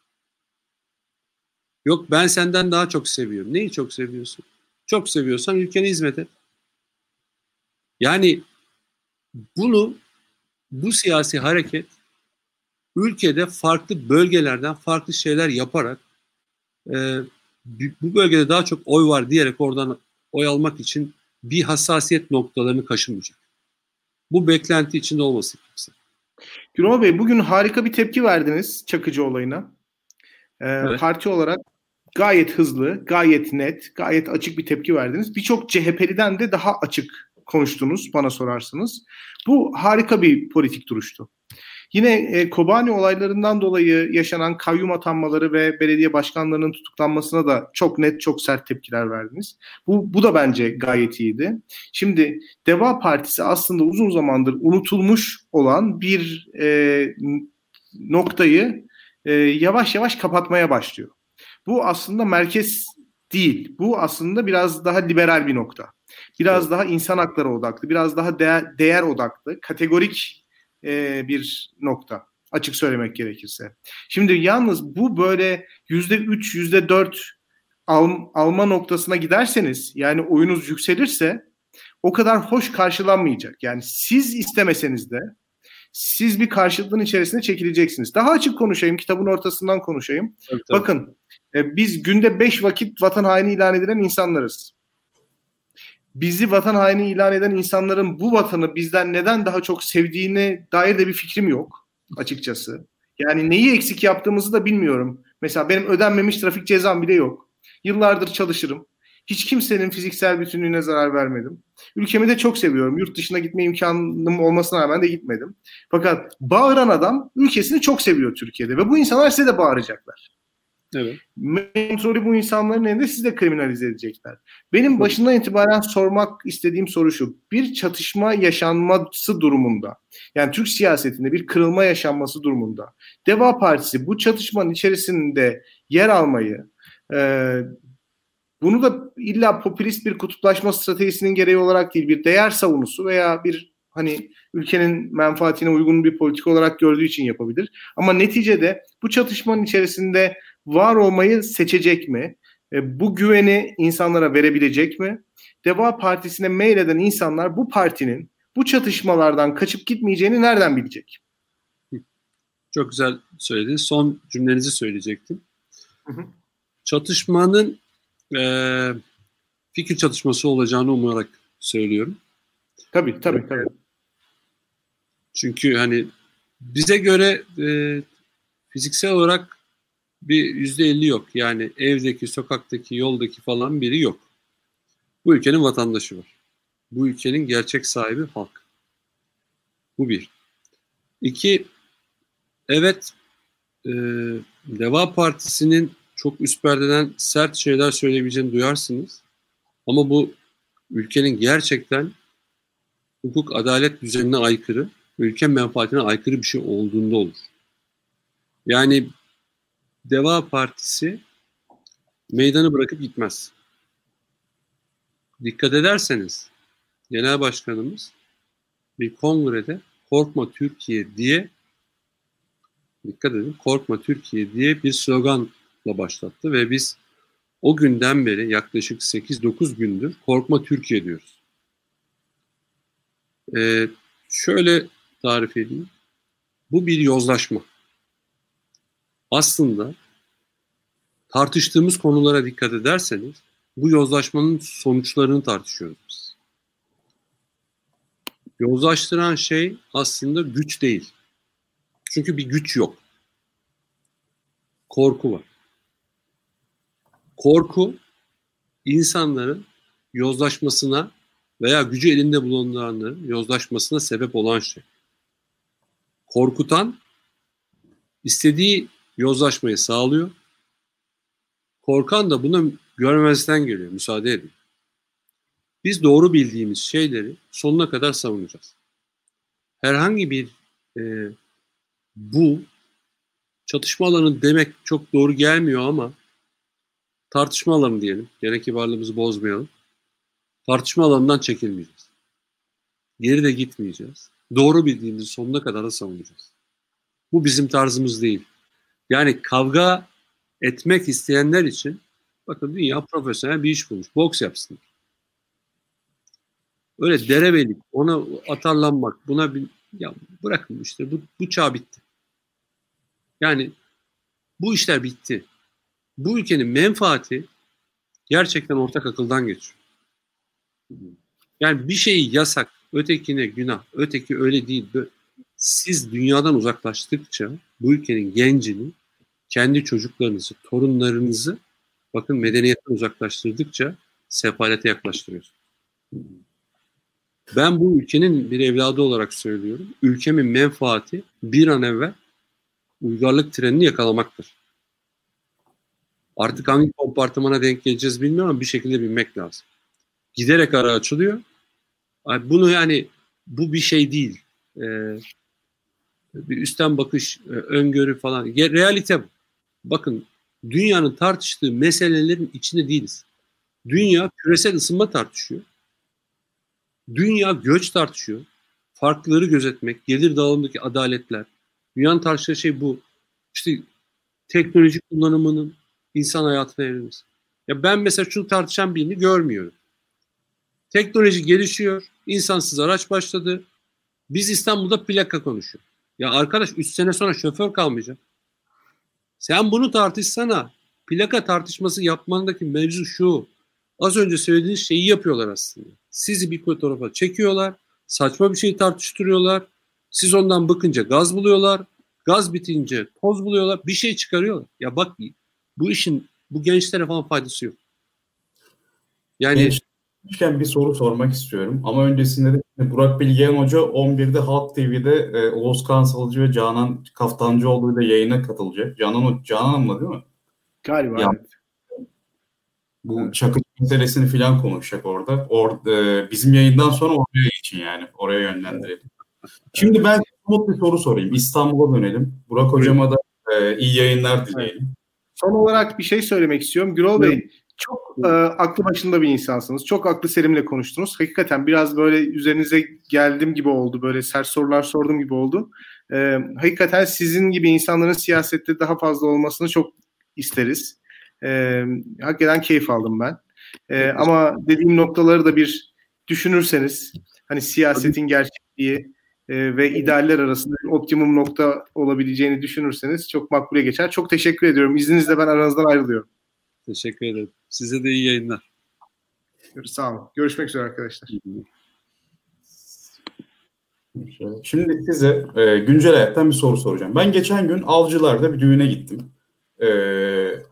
Yok ben senden daha çok seviyorum. Neyi çok seviyorsun? Çok seviyorsan ülkene hizmet et. Yani bunu bu siyasi hareket ülkede farklı bölgelerden farklı şeyler yaparak e, bu bölgede daha çok oy var diyerek oradan oy almak için bir hassasiyet noktalarını kaşımayacak. Bu beklenti içinde olması kimse. Gürol Bey bugün harika bir tepki verdiniz Çakıcı olayına. Ee, evet. Parti olarak gayet hızlı, gayet net, gayet açık bir tepki verdiniz. Birçok CHP'liden de daha açık konuştunuz bana sorarsınız. Bu harika bir politik duruştu. Yine e, Kobani olaylarından dolayı yaşanan kayyum atanmaları ve belediye başkanlarının tutuklanmasına da çok net, çok sert tepkiler verdiniz. Bu, bu da bence gayet iyiydi. Şimdi Deva Partisi aslında uzun zamandır unutulmuş olan bir e, noktayı e, yavaş yavaş kapatmaya başlıyor. Bu aslında merkez değil. Bu aslında biraz daha liberal bir nokta. Biraz evet. daha insan hakları odaklı, biraz daha değer, değer odaklı, kategorik e, bir nokta. Açık söylemek gerekirse. Şimdi yalnız bu böyle yüzde üç, yüzde dört al, alma noktasına giderseniz yani oyunuz yükselirse o kadar hoş karşılanmayacak. Yani siz istemeseniz de siz bir karşıtlığın içerisine çekileceksiniz. Daha açık konuşayım, kitabın ortasından konuşayım. Tabii, tabii. Bakın, e, biz günde beş vakit vatan haini ilan edilen insanlarız. Bizi vatan haini ilan eden insanların bu vatanı bizden neden daha çok sevdiğine dair de bir fikrim yok açıkçası. Yani neyi eksik yaptığımızı da bilmiyorum. Mesela benim ödenmemiş trafik cezam bile yok. Yıllardır çalışırım. Hiç kimsenin fiziksel bütünlüğüne zarar vermedim. Ülkemi de çok seviyorum. Yurt dışına gitme imkanım olmasına rağmen de gitmedim. Fakat bağıran adam ülkesini çok seviyor Türkiye'de ve bu insanlar size de bağıracaklar. Evet. Kontrolü bu insanların elinde siz de kriminalize edecekler. Benim başından itibaren sormak istediğim soru şu. Bir çatışma yaşanması durumunda, yani Türk siyasetinde bir kırılma yaşanması durumunda, Deva Partisi bu çatışmanın içerisinde yer almayı, e, bunu da illa popülist bir kutuplaşma stratejisinin gereği olarak değil, bir değer savunusu veya bir hani ülkenin menfaatine uygun bir politik olarak gördüğü için yapabilir. Ama neticede bu çatışmanın içerisinde var olmayı seçecek mi? E, bu güveni insanlara verebilecek mi? Deva Partisi'ne meyleden insanlar bu partinin bu çatışmalardan kaçıp gitmeyeceğini nereden bilecek? Çok güzel söylediniz. Son cümlenizi söyleyecektim. Hı hı. Çatışmanın e, fikir çatışması olacağını umarak söylüyorum. Tabii tabii tabii. Çünkü hani bize göre e, fiziksel olarak bir yüzde elli yok. Yani evdeki, sokaktaki, yoldaki falan biri yok. Bu ülkenin vatandaşı var. Bu ülkenin gerçek sahibi halk. Bu bir. İki, evet e, Deva Partisi'nin çok üst perdeden sert şeyler söyleyebileceğini duyarsınız. Ama bu ülkenin gerçekten hukuk adalet düzenine aykırı, ülke menfaatine aykırı bir şey olduğunda olur. Yani Deva Partisi meydanı bırakıp gitmez. Dikkat ederseniz Genel Başkanımız bir kongrede Korkma Türkiye diye dikkat edin Korkma Türkiye diye bir sloganla başlattı ve biz o günden beri yaklaşık 8-9 gündür Korkma Türkiye diyoruz. Ee, şöyle tarif edeyim. Bu bir yozlaşma aslında tartıştığımız konulara dikkat ederseniz bu yozlaşmanın sonuçlarını tartışıyoruz biz. Yozlaştıran şey aslında güç değil. Çünkü bir güç yok. Korku var. Korku insanların yozlaşmasına veya gücü elinde bulunduranların yozlaşmasına sebep olan şey. Korkutan istediği yozlaşmayı sağlıyor. Korkan da bunu görmezden geliyor, müsaade ediyor. Biz doğru bildiğimiz şeyleri sonuna kadar savunacağız. Herhangi bir e, bu çatışma alanı demek çok doğru gelmiyor ama tartışma alanı diyelim. Gene kibarlığımızı bozmayalım. Tartışma alanından çekilmeyeceğiz. Geri de gitmeyeceğiz. Doğru bildiğimizi sonuna kadar da savunacağız. Bu bizim tarzımız değil. Yani kavga etmek isteyenler için bakın dünya profesyonel bir iş bulmuş. Boks yapsınlar. Öyle derebelik, ona atarlanmak, buna bir ya bırakın işte bu, bu çağ bitti. Yani bu işler bitti. Bu ülkenin menfaati gerçekten ortak akıldan geçiyor. Yani bir şeyi yasak, ötekine günah, öteki öyle değil. Siz dünyadan uzaklaştıkça bu ülkenin gencini kendi çocuklarınızı, torunlarınızı bakın medeniyetten uzaklaştırdıkça sefalete yaklaştırıyorsunuz. Ben bu ülkenin bir evladı olarak söylüyorum. Ülkemin menfaati bir an evvel uygarlık trenini yakalamaktır. Artık hangi kompartımana denk geleceğiz bilmiyorum ama bir şekilde bilmek lazım. Giderek ara açılıyor. Bunu yani bu bir şey değil. Ee, bir üstten bakış, e, öngörü falan. Realite bu. Bakın dünyanın tartıştığı meselelerin içinde değiliz. Dünya küresel ısınma tartışıyor. Dünya göç tartışıyor. Farkları gözetmek, gelir dağılımındaki adaletler. Dünyanın tartıştığı şey bu. İşte teknoloji kullanımının insan hayatına evrilmesi. Ya ben mesela şunu tartışan birini görmüyorum. Teknoloji gelişiyor. insansız araç başladı. Biz İstanbul'da plaka konuşuyor. Ya arkadaş 3 sene sonra şoför kalmayacak. Sen bunu tartışsana. Plaka tartışması yapmandaki mevzu şu. Az önce söylediğiniz şeyi yapıyorlar aslında. Sizi bir fotoğrafa çekiyorlar. Saçma bir şey tartıştırıyorlar. Siz ondan bakınca gaz buluyorlar. Gaz bitince toz buluyorlar. Bir şey çıkarıyorlar. Ya bak bu işin bu gençlere falan faydası yok. Yani Gençken bir soru sormak istiyorum. Ama öncesinde de Burak Bilgehan Hoca 11'de Halk TV'de e, Oğuz Kansalıcı ve Canan Kaftancıoğlu ile yayına katılacak. Canan, Canan Hanım'la değil mi? Galiba ya, evet. Bu evet. çakı meselesini falan konuşacak orada. Or, e, bizim yayından sonra oraya için yani. Oraya yönlendirelim. Şimdi ben somut bir soru sorayım. İstanbul'a dönelim. Burak Hocama da e, iyi yayınlar dileyelim. Son olarak bir şey söylemek istiyorum. Gürol Bey, çok e, aklı başında bir insansınız. Çok aklı serimle konuştunuz. Hakikaten biraz böyle üzerinize geldim gibi oldu. Böyle sert sorular sordum gibi oldu. E, hakikaten sizin gibi insanların siyasette daha fazla olmasını çok isteriz. E, hakikaten keyif aldım ben. E, ama dediğim noktaları da bir düşünürseniz hani siyasetin gerçekliği e, ve idealler arasında optimum nokta olabileceğini düşünürseniz çok makbule geçer. Çok teşekkür ediyorum. İzninizle ben aranızdan ayrılıyorum. Teşekkür ederim. Size de iyi yayınlar. Sağ olun. Görüşmek üzere arkadaşlar. Şimdi size e, güncel hayattan bir soru soracağım. Ben geçen gün Avcılar'da bir düğüne gittim. E,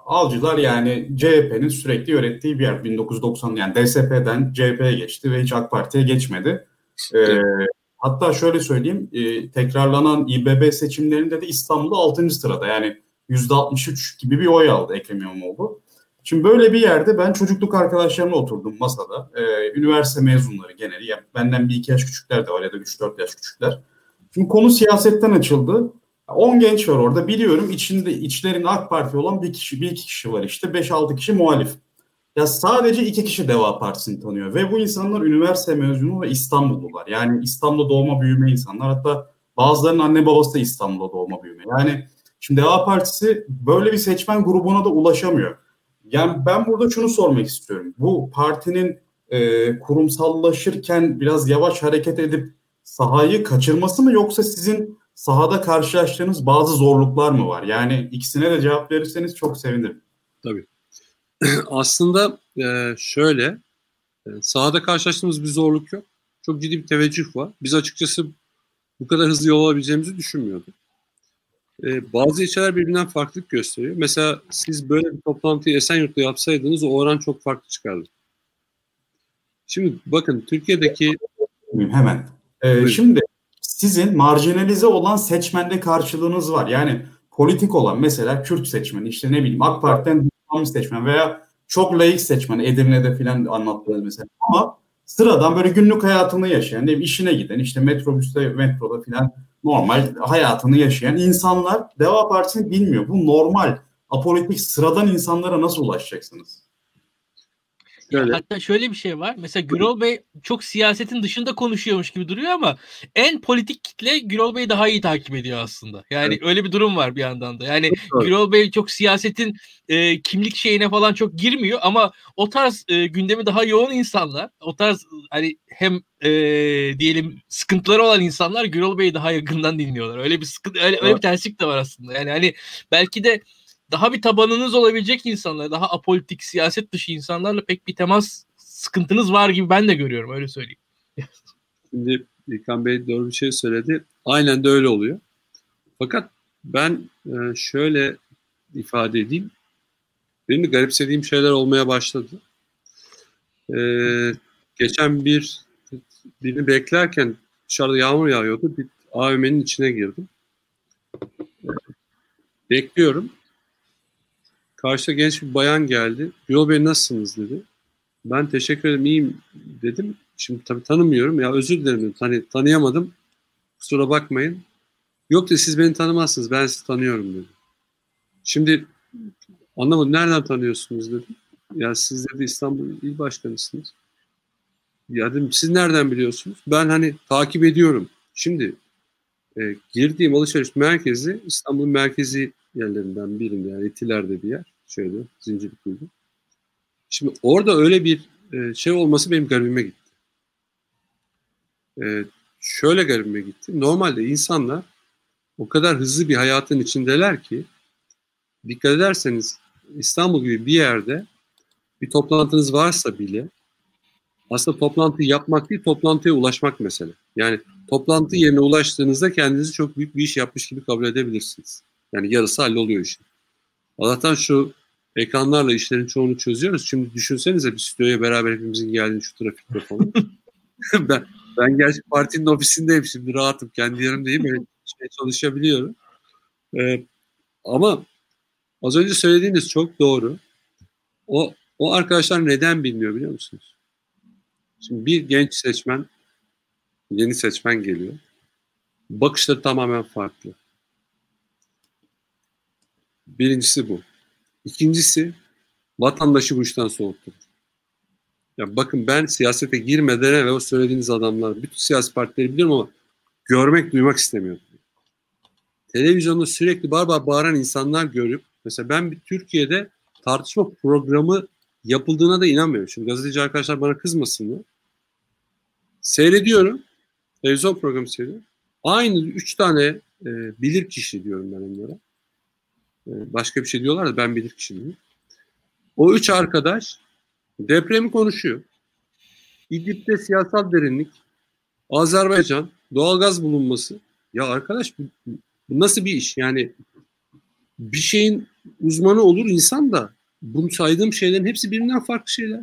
Avcılar yani CHP'nin sürekli yönettiği bir yer. 1990 yani DSP'den CHP'ye geçti ve hiç AK Parti'ye geçmedi. E, hatta şöyle söyleyeyim e, tekrarlanan İBB seçimlerinde de İstanbul'da 6. sırada yani %63 gibi bir oy aldı Ekrem İmamoğlu. Şimdi böyle bir yerde ben çocukluk arkadaşlarımla oturdum masada. Ee, üniversite mezunları geneli. Ya benden bir iki yaş küçükler de var ya da 3-4 yaş küçükler. Şimdi konu siyasetten açıldı. 10 genç var orada. Biliyorum içinde içlerinde AK Parti olan bir kişi, bir iki kişi var işte. 5-6 kişi muhalif. Ya sadece iki kişi Deva Partisi'ni tanıyor. Ve bu insanlar üniversite mezunu ve İstanbullular. Yani İstanbul'da doğma büyüme insanlar. Hatta bazılarının anne babası da İstanbul'da doğma büyüme. Yani şimdi Deva Partisi böyle bir seçmen grubuna da ulaşamıyor. Yani ben burada şunu sormak istiyorum. Bu partinin e, kurumsallaşırken biraz yavaş hareket edip sahayı kaçırması mı yoksa sizin sahada karşılaştığınız bazı zorluklar mı var? Yani ikisine de cevap verirseniz çok sevinirim. Tabii. Aslında e, şöyle, e, sahada karşılaştığımız bir zorluk yok. Çok ciddi bir teveccüh var. Biz açıkçası bu kadar hızlı yol alabileceğimizi düşünmüyorduk e, bazı ilçeler birbirinden farklılık gösteriyor. Mesela siz böyle bir toplantıyı Esenyurt'ta yapsaydınız o oran çok farklı çıkardı. Şimdi bakın Türkiye'deki... Hemen. Ee, şimdi sizin marjinalize olan seçmende karşılığınız var. Yani politik olan mesela Kürt seçmeni işte ne bileyim AK Parti'den seçmen veya çok layık seçmen Edirne'de filan anlattınız mesela. Ama sıradan böyle günlük hayatını yaşayan, ne işine giden işte metrobüste, metroda filan normal hayatını yaşayan insanlar Deva Partisi'ni bilmiyor. Bu normal, apolitik, sıradan insanlara nasıl ulaşacaksınız? Şöyle. Hatta şöyle bir şey var. Mesela Gürol Bey çok siyasetin dışında konuşuyormuş gibi duruyor ama en politik kitle Gürol Bey'i daha iyi takip ediyor aslında. Yani evet. öyle bir durum var bir yandan da. Yani evet. Gürol Bey çok siyasetin e, kimlik şeyine falan çok girmiyor ama o tarz e, gündemi daha yoğun insanlar, o tarz hani hem e, diyelim sıkıntıları olan insanlar Gürol Bey'i daha yakından dinliyorlar. Öyle bir sıkıntı öyle, öyle bir terslik de var aslında. Yani hani belki de daha bir tabanınız olabilecek insanlar, daha apolitik, siyaset dışı insanlarla pek bir temas sıkıntınız var gibi ben de görüyorum öyle söyleyeyim. Şimdi İlkan Bey doğru bir şey söyledi. Aynen de öyle oluyor. Fakat ben şöyle ifade edeyim. Benim de garipsediğim şeyler olmaya başladı. Ee, geçen bir birini beklerken dışarıda yağmur yağıyordu. Bir AVM'nin içine girdim. Bekliyorum. Karşıda genç bir bayan geldi. Yol Bey nasılsınız dedi. Ben teşekkür ederim iyiyim dedim. Şimdi tabii tanımıyorum. Ya özür dilerim dedim. Tanı, tanıyamadım. Kusura bakmayın. Yok dedi siz beni tanımazsınız. Ben sizi tanıyorum dedi. Şimdi anlamadım. Nereden tanıyorsunuz dedim. Ya siz dedi İstanbul İl Başkanısınız. Ya dedim siz nereden biliyorsunuz? Ben hani takip ediyorum. Şimdi e, girdiğim alışveriş merkezi İstanbul'un merkezi yerlerinden birinde yani Etiler'de bir yer. Şöyle Zincirlikuyu'da. Şimdi orada öyle bir e, şey olması benim garibime gitti. E, şöyle garibime gitti. Normalde insanlar o kadar hızlı bir hayatın içindeler ki dikkat ederseniz İstanbul gibi bir yerde bir toplantınız varsa bile aslında toplantı yapmak değil toplantıya ulaşmak mesele. Yani toplantı yerine ulaştığınızda kendinizi çok büyük bir iş yapmış gibi kabul edebilirsiniz. Yani yarısı halloluyor işin. Allah'tan şu ekranlarla işlerin çoğunu çözüyoruz. Şimdi düşünsenize bir stüdyoya beraber hepimizin geldiğini şu trafikte falan. ben, ben gerçi partinin ofisindeyim şimdi rahatım. Kendi yerimdeyim. Evet, şey çalışabiliyorum. Ee, ama az önce söylediğiniz çok doğru. O, o arkadaşlar neden bilmiyor biliyor musunuz? Şimdi bir genç seçmen, yeni seçmen geliyor. Bakışları tamamen farklı. Birincisi bu. İkincisi vatandaşı bu işten soğuttu. Ya bakın ben siyasete girmeden evvel o söylediğiniz adamlar, bütün siyasi partileri biliyorum ama görmek, duymak istemiyorum. Televizyonda sürekli bar bar bağıran insanlar görüp, mesela ben bir Türkiye'de tartışma programı yapıldığına da inanmıyorum. Şimdi gazeteci arkadaşlar bana kızmasınlar. Seyrediyorum. Televizyon programı seyrediyorum. Aynı üç tane e, bilir kişi diyorum ben onlara. E, başka bir şey diyorlar da ben bilir kişi diyorum. O üç arkadaş depremi konuşuyor. İdlib'de siyasal derinlik, Azerbaycan, doğalgaz bulunması. Ya arkadaş bu, bu nasıl bir iş? Yani bir şeyin uzmanı olur insan da bunu saydığım şeylerin hepsi birbirinden farklı şeyler.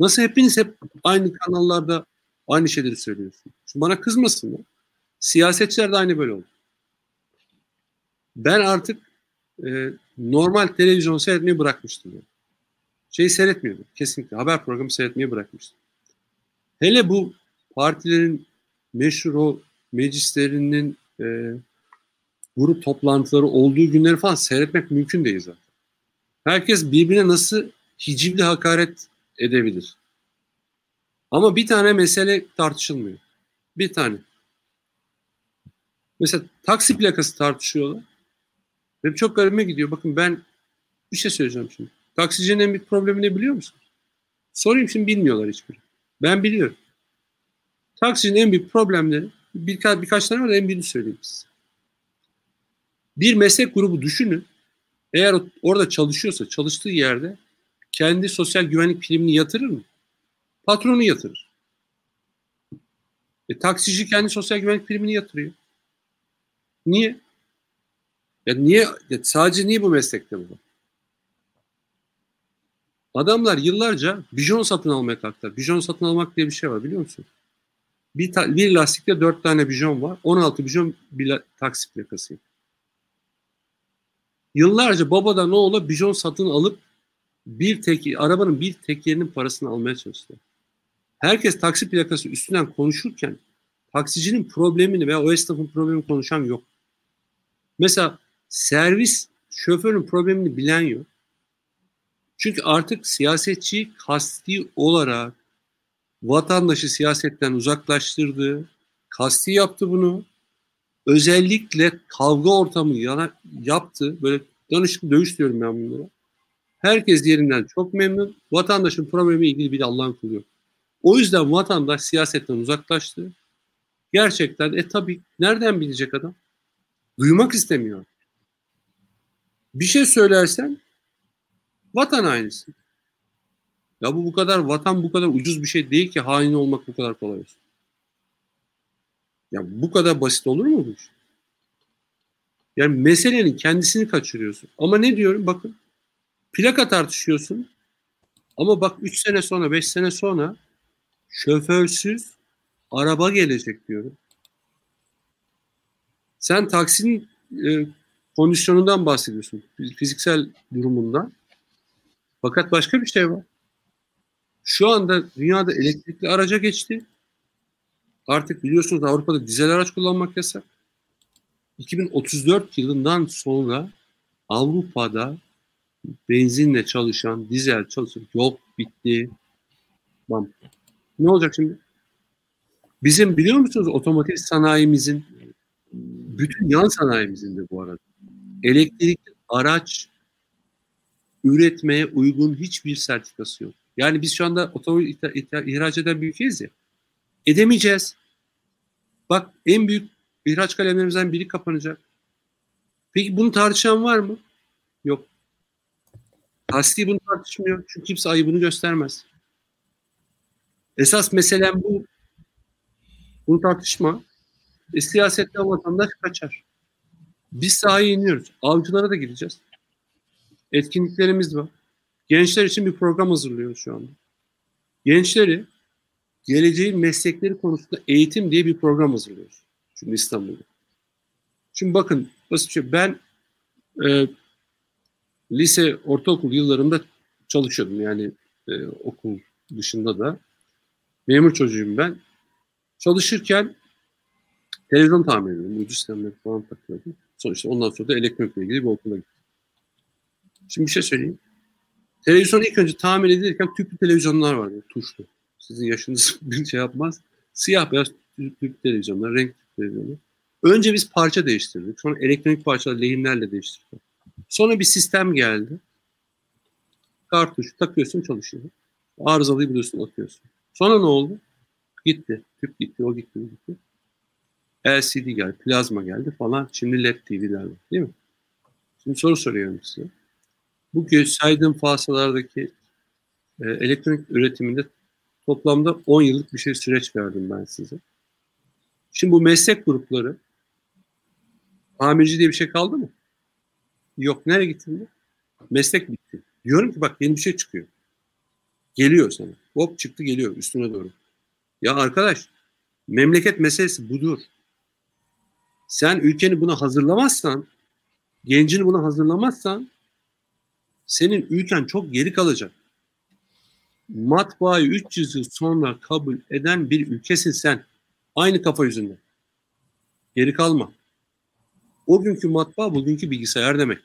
Nasıl hepiniz hep aynı kanallarda aynı şeyleri söylüyorsun? Şimdi bana kızmasınlar. Siyasetçiler de aynı böyle oldu. Ben artık e, normal televizyon seyretmeyi bırakmıştım. Yani. Şeyi seyretmiyordum. Kesinlikle. Haber programı seyretmeyi bırakmıştım. Hele bu partilerin meşhur o meclislerinin e, grup toplantıları olduğu günleri falan seyretmek mümkün değil zaten. Herkes birbirine nasıl hicivli hakaret edebilir. Ama bir tane mesele tartışılmıyor. Bir tane. Mesela taksi plakası tartışıyorlar. Ve çok garibime gidiyor. Bakın ben bir şey söyleyeceğim şimdi. Taksicinin en büyük problemi ne biliyor musun? Sorayım şimdi bilmiyorlar hiçbiri. Ben biliyorum. Taksicinin en büyük problemleri birkaç, birkaç tane var da en birini söyleyeyim size. Bir meslek grubu düşünün. Eğer orada çalışıyorsa çalıştığı yerde kendi sosyal güvenlik primini yatırır mı? Patronu yatırır. E, taksici kendi sosyal güvenlik primini yatırıyor. Niye? Ya niye? Ya sadece niye bu meslekte bu? Adamlar yıllarca bijon satın almaya kalktılar. Bijon satın almak diye bir şey var biliyor musun? Bir, ta, bir lastikte dört tane bijon var. 16 bijon bir taksi plakası. Yıllarca babadan oğula bijon satın alıp bir tek arabanın bir tekerinin parasını almaya çalıştı. Herkes taksi plakası üstünden konuşurken taksicinin problemini veya o esnafın problemini konuşan yok. Mesela servis şoförün problemini bilen yok. Çünkü artık siyasetçi kasti olarak vatandaşı siyasetten uzaklaştırdı, kasti yaptı bunu. Özellikle kavga ortamı yana, yaptı. Böyle danışıklı dövüş diyorum ben bunlara. Herkes yerinden çok memnun. Vatandaşın problemi ilgili bir Allah'ın kulu yok. O yüzden vatandaş siyasetten uzaklaştı. Gerçekten e tabii nereden bilecek adam? Duymak istemiyor. Bir şey söylersen vatan aynısı. Ya bu bu kadar vatan bu kadar ucuz bir şey değil ki hain olmak bu kadar kolay olsun. Ya bu kadar basit olur mu bu? Yani meselenin kendisini kaçırıyorsun. Ama ne diyorum bakın. Plaka tartışıyorsun. Ama bak 3 sene sonra 5 sene sonra şoförsüz araba gelecek diyorum. Sen taksinin e, kondisyonundan bahsediyorsun. Fiziksel durumundan. Fakat başka bir şey var. Şu anda dünyada elektrikli araca geçti. Artık biliyorsunuz Avrupa'da dizel araç kullanmak yasak. 2034 yılından sonra Avrupa'da benzinle çalışan, dizel çalışan yok bitti. Bam. Ne olacak şimdi? Bizim biliyor musunuz otomotiv sanayimizin bütün yan sanayimizin de bu arada elektrikli araç üretmeye uygun hiçbir sertifikası yok. Yani biz şu anda otomobil ihraç eden bir ülkeyiz ya. Edemeyeceğiz. Bak en büyük ihraç kalemlerimizden biri kapanacak. Peki bunu tartışan var mı? Yok. Hasti bunu tartışmıyor. Çünkü kimse ayıbını göstermez. Esas meselem bu. Bunu tartışma. E, siyasette vatandaş kaçar. Biz sahaya iniyoruz. Avcılara da gideceğiz. Etkinliklerimiz var. Gençler için bir program hazırlıyoruz şu anda. Gençleri geleceğin meslekleri konusunda eğitim diye bir program hazırlıyoruz. Şimdi İstanbul'da. Şimdi bakın basit şey. Ben e, lise, ortaokul yıllarında çalışıyordum. Yani e, okul dışında da. Memur çocuğuyum ben. Çalışırken televizyon tamir ediyordum. Uydu sistemleri falan takıyordum. Sonuçta ondan sonra da elektronikle ilgili bir okula gittim. Şimdi bir şey söyleyeyim. Televizyon ilk önce tamir edilirken tüplü televizyonlar vardı. Tuşlu. Sizin yaşınız bir şey yapmaz. Siyah beyaz tüplü televizyonlar, renk televizyonlar. Önce biz parça değiştirdik. Sonra elektronik parçalar lehimlerle değiştirdik. Sonra bir sistem geldi. Kartuş takıyorsun çalışıyor. Arızalıyı biliyorsun atıyorsun. Sonra ne oldu? Gitti. Tüp gitti, o gitti, o gitti. LCD geldi, plazma geldi falan. Şimdi LED TV'ler var değil mi? Şimdi soru soruyorum size. Bu saydığım fasalardaki e, elektronik üretiminde toplamda 10 yıllık bir şey süreç verdim ben size. Şimdi bu meslek grupları tamirci diye bir şey kaldı mı? Yok. Nereye gitti bu? Meslek bitti. Diyorum ki bak yeni bir şey çıkıyor. Geliyor sana. Hop çıktı geliyor üstüne doğru. Ya arkadaş memleket meselesi budur. Sen ülkeni buna hazırlamazsan, gencini buna hazırlamazsan senin ülken çok geri kalacak. Matbaayı 300 yıl sonra kabul eden bir ülkesin sen. Aynı kafa yüzünde. Geri kalma. O günkü matbaa bugünkü bilgisayar demek.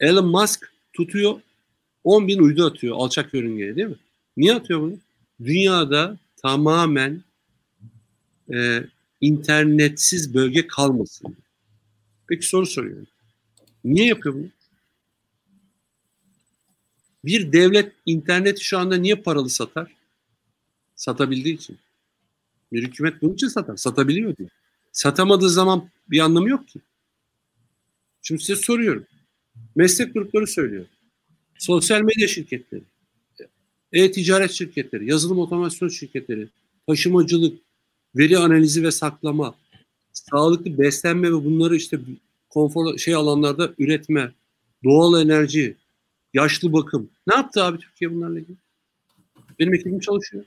Elon Musk tutuyor 10 bin uydu atıyor alçak yörüngeye değil mi? Niye atıyor bunu? Dünyada tamamen e, internetsiz bölge kalmasın. Peki soru soruyorum. Niye yapıyor bunu? Bir devlet interneti şu anda niye paralı satar? Satabildiği için. Bir hükümet bunun için satar. Satabiliyor diye. Satamadığı zaman bir anlamı yok ki. Şimdi size soruyorum. Meslek grupları söylüyor. Sosyal medya şirketleri, e-ticaret şirketleri, yazılım otomasyon şirketleri, taşımacılık, veri analizi ve saklama, sağlıklı beslenme ve bunları işte konfor şey alanlarda üretme, doğal enerji, yaşlı bakım. Ne yaptı abi Türkiye bunlarla ilgili? Benim ekibim çalışıyor.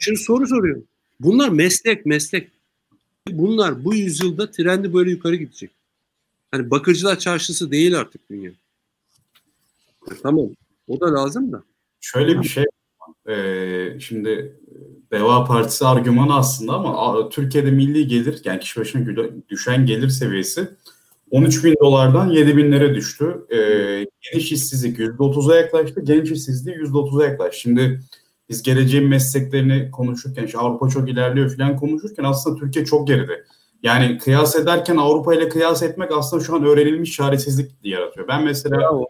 Şimdi soru soruyorum. Bunlar meslek, meslek. Bunlar bu yüzyılda trendi böyle yukarı gidecek. Hani bakırcılar çarşısı değil artık dünya. Tamam. O da lazım da. Şöyle bir şey ee, şimdi Deva Partisi argümanı aslında ama Türkiye'de milli gelir yani kişi başına düşen gelir seviyesi 13 bin dolardan 7 binlere düştü. Ee, geniş işsizlik %30'a yaklaştı. Genç işsizliği %30'a yaklaştı. Şimdi biz geleceğin mesleklerini konuşurken, işte Avrupa çok ilerliyor falan konuşurken aslında Türkiye çok geride. Yani kıyas ederken Avrupa ile kıyas etmek aslında şu an öğrenilmiş çaresizlik yaratıyor. Ben mesela Bravo.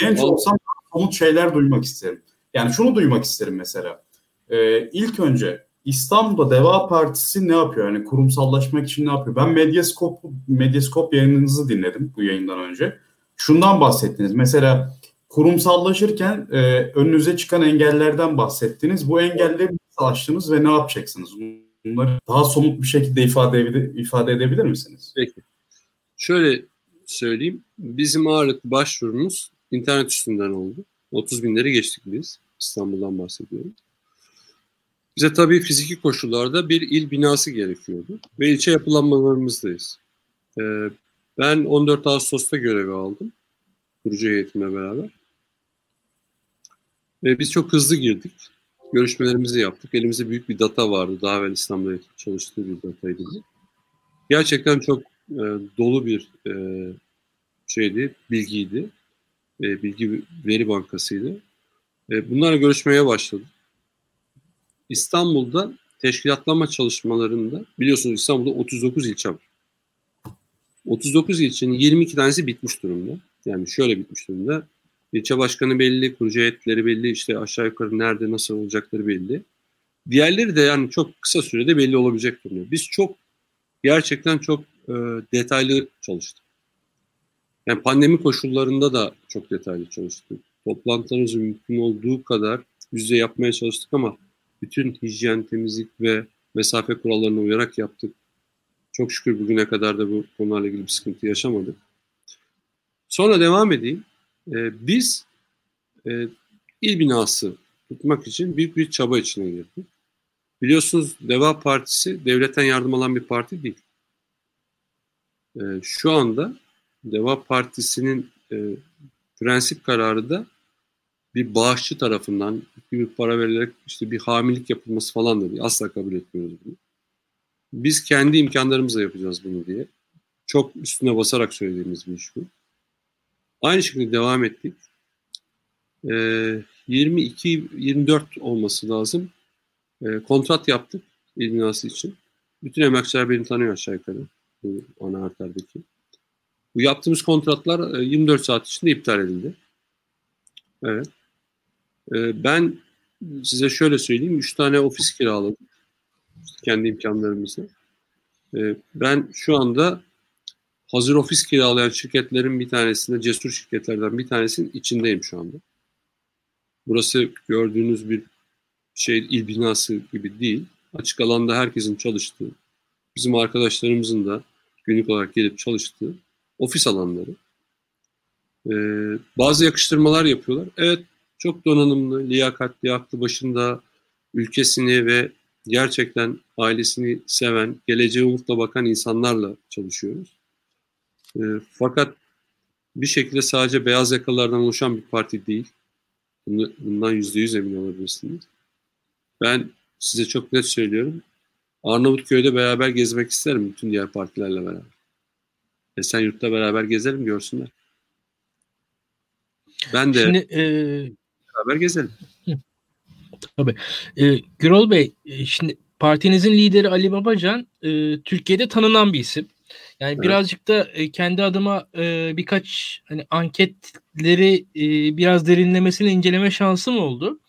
genç Bravo. olsam somut şeyler duymak isterim. Yani şunu duymak isterim mesela. Ee, ilk önce İstanbul'da Deva Partisi ne yapıyor? Yani kurumsallaşmak için ne yapıyor? Ben Medyaskop, Medyaskop yayınınızı dinledim bu yayından önce. Şundan bahsettiniz. Mesela kurumsallaşırken e, önünüze çıkan engellerden bahsettiniz. Bu engelleri nasıl aştınız ve ne yapacaksınız? Bunları daha somut bir şekilde ifade, ifade edebilir misiniz? Peki. Şöyle söyleyeyim. Bizim ağırlıklı başvurumuz internet üstünden oldu. 30 binleri geçtik biz. İstanbul'dan bahsediyorum. Bize tabii fiziki koşullarda bir il binası gerekiyordu. Ve ilçe yapılanmalarımızdayız. Ee, ben 14 Ağustos'ta görevi aldım. Kurucu heyetimle beraber. Ve biz çok hızlı girdik. Görüşmelerimizi yaptık. Elimizde büyük bir data vardı. Daha evvel İstanbul'da çalıştığı bir dataydı. Gerçekten çok e, dolu bir e, şeydi, bilgiydi. E, bilgi veri bankasıydı. E, bunlarla görüşmeye başladık. İstanbul'da teşkilatlama çalışmalarında biliyorsunuz İstanbul'da 39 ilçe var. 39 ilçenin 22 tanesi bitmiş durumda. Yani şöyle bitmiş durumda. İlçe başkanı belli, kurucu heyetleri belli, işte aşağı yukarı nerede nasıl olacakları belli. Diğerleri de yani çok kısa sürede belli olabilecek durumda. Biz çok gerçekten çok e, detaylı çalıştık. Yani pandemi koşullarında da çok detaylı çalıştık. Toplantılarımızı mümkün olduğu kadar yüzde yapmaya çalıştık ama bütün hijyen, temizlik ve mesafe kurallarına uyarak yaptık. Çok şükür bugüne kadar da bu konularla ilgili bir sıkıntı yaşamadık. Sonra devam edeyim. Ee, biz e, il binası tutmak için büyük bir çaba içine girdik. Biliyorsunuz Deva Partisi devletten yardım alan bir parti değil. Ee, şu anda Deva Partisi'nin e, prensip kararı da bir bağışçı tarafından bir para verilerek işte bir hamilik yapılması falan da değil. Asla kabul etmiyoruz bunu. Biz kendi imkanlarımızla yapacağız bunu diye. Çok üstüne basarak söylediğimiz bir iş bu. Aynı şekilde devam ettik. Ee, 22-24 olması lazım. Ee, kontrat yaptık il binası için. Bütün emekçiler beni tanıyor aşağı yukarı. Bu ana harflerdeki. Bu yaptığımız kontratlar 24 e, saat içinde iptal edildi. Evet. Ee, ben size şöyle söyleyeyim. 3 tane ofis kiraladım. Kendi imkanlarımızla. Ee, ben şu anda hazır ofis kiralayan şirketlerin bir tanesinde, cesur şirketlerden bir tanesinin içindeyim şu anda. Burası gördüğünüz bir şey il binası gibi değil. Açık alanda herkesin çalıştığı, bizim arkadaşlarımızın da günlük olarak gelip çalıştığı ofis alanları. Ee, bazı yakıştırmalar yapıyorlar. Evet çok donanımlı, liyakatli, aklı başında ülkesini ve gerçekten ailesini seven, geleceğe umutla bakan insanlarla çalışıyoruz. E, fakat bir şekilde sadece beyaz yakalılardan oluşan bir parti değil. Bundan yüzde yüz emin olabilirsiniz. Ben size çok net söylüyorum. Arnavutköy'de beraber gezmek isterim bütün diğer partilerle beraber. Esenyurt'ta beraber gezelim görsünler. Ben de Şimdi, e, beraber gezelim. Tabii. E, Gürol Bey, e, şimdi partinizin lideri Ali Babacan e, Türkiye'de tanınan bir isim. Yani evet. birazcık da e, kendi adıma e, birkaç hani anketleri e, biraz derinlemesine inceleme şansım oldu.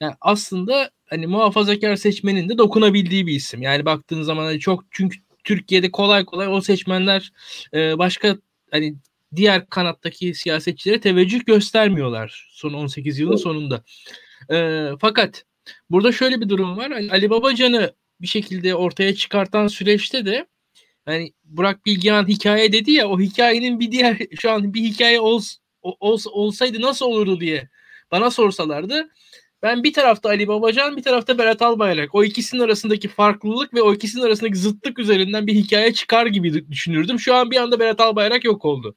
Yani aslında hani muhafazakar seçmenin de dokunabildiği bir isim. Yani baktığınız zaman hani çok çünkü Türkiye'de kolay kolay o seçmenler e, başka hani diğer kanattaki siyasetçilere teveccüh göstermiyorlar son 18 yılın sonunda. E, fakat burada şöyle bir durum var. Hani Ali Babacan'ı bir şekilde ortaya çıkartan süreçte de hani Burak Bilgehan hikaye dedi ya o hikayenin bir diğer şu an bir hikaye ols, ols, olsaydı nasıl olurdu diye bana sorsalardı ben bir tarafta Ali Babacan bir tarafta Berat Albayrak o ikisinin arasındaki farklılık ve o ikisinin arasındaki zıtlık üzerinden bir hikaye çıkar gibi düşünürdüm. Şu an bir anda Berat Albayrak yok oldu.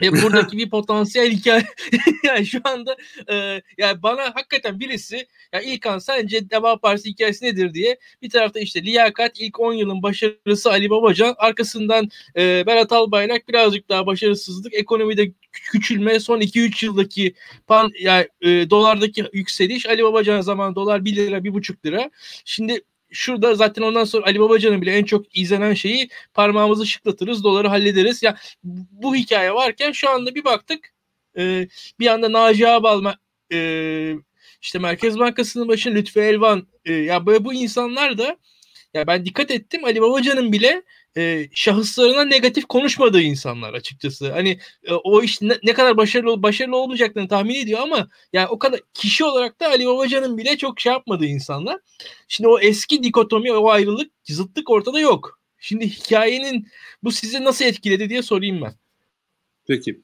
Ve buradaki bir potansiyel hikaye yani şu anda e, yani bana hakikaten birisi ya İlkan sence Deva Partisi hikayesi nedir? diye bir tarafta işte liyakat ilk 10 yılın başarısı Ali Babacan arkasından e, Berat Albayrak birazcık daha başarısızlık ekonomide küçülme son 2-3 yıldaki pan yani e, dolardaki yükseliş Ali Babacan zaman dolar 1 lira 1,5 lira. Şimdi şurada zaten ondan sonra Ali Babacan'ın bile en çok izlenen şeyi parmağımızı şıklatırız, doları hallederiz. Ya bu hikaye varken şu anda bir baktık e, bir anda Naci Ağbal e, işte Merkez Bankası'nın başında Lütfü Elvan e, ya böyle bu insanlar da ya ben dikkat ettim Ali Babacan'ın bile e, şahıslarına negatif konuşmadığı insanlar açıkçası. Hani e, o iş ne, ne kadar başarılı başarılı olmayacaklarını tahmin ediyor ama yani o kadar kişi olarak da Ali Babacan'ın bile çok şey yapmadığı insanlar. Şimdi o eski dikotomi, o ayrılık, zıtlık ortada yok. Şimdi hikayenin bu sizi nasıl etkiledi diye sorayım ben. Peki.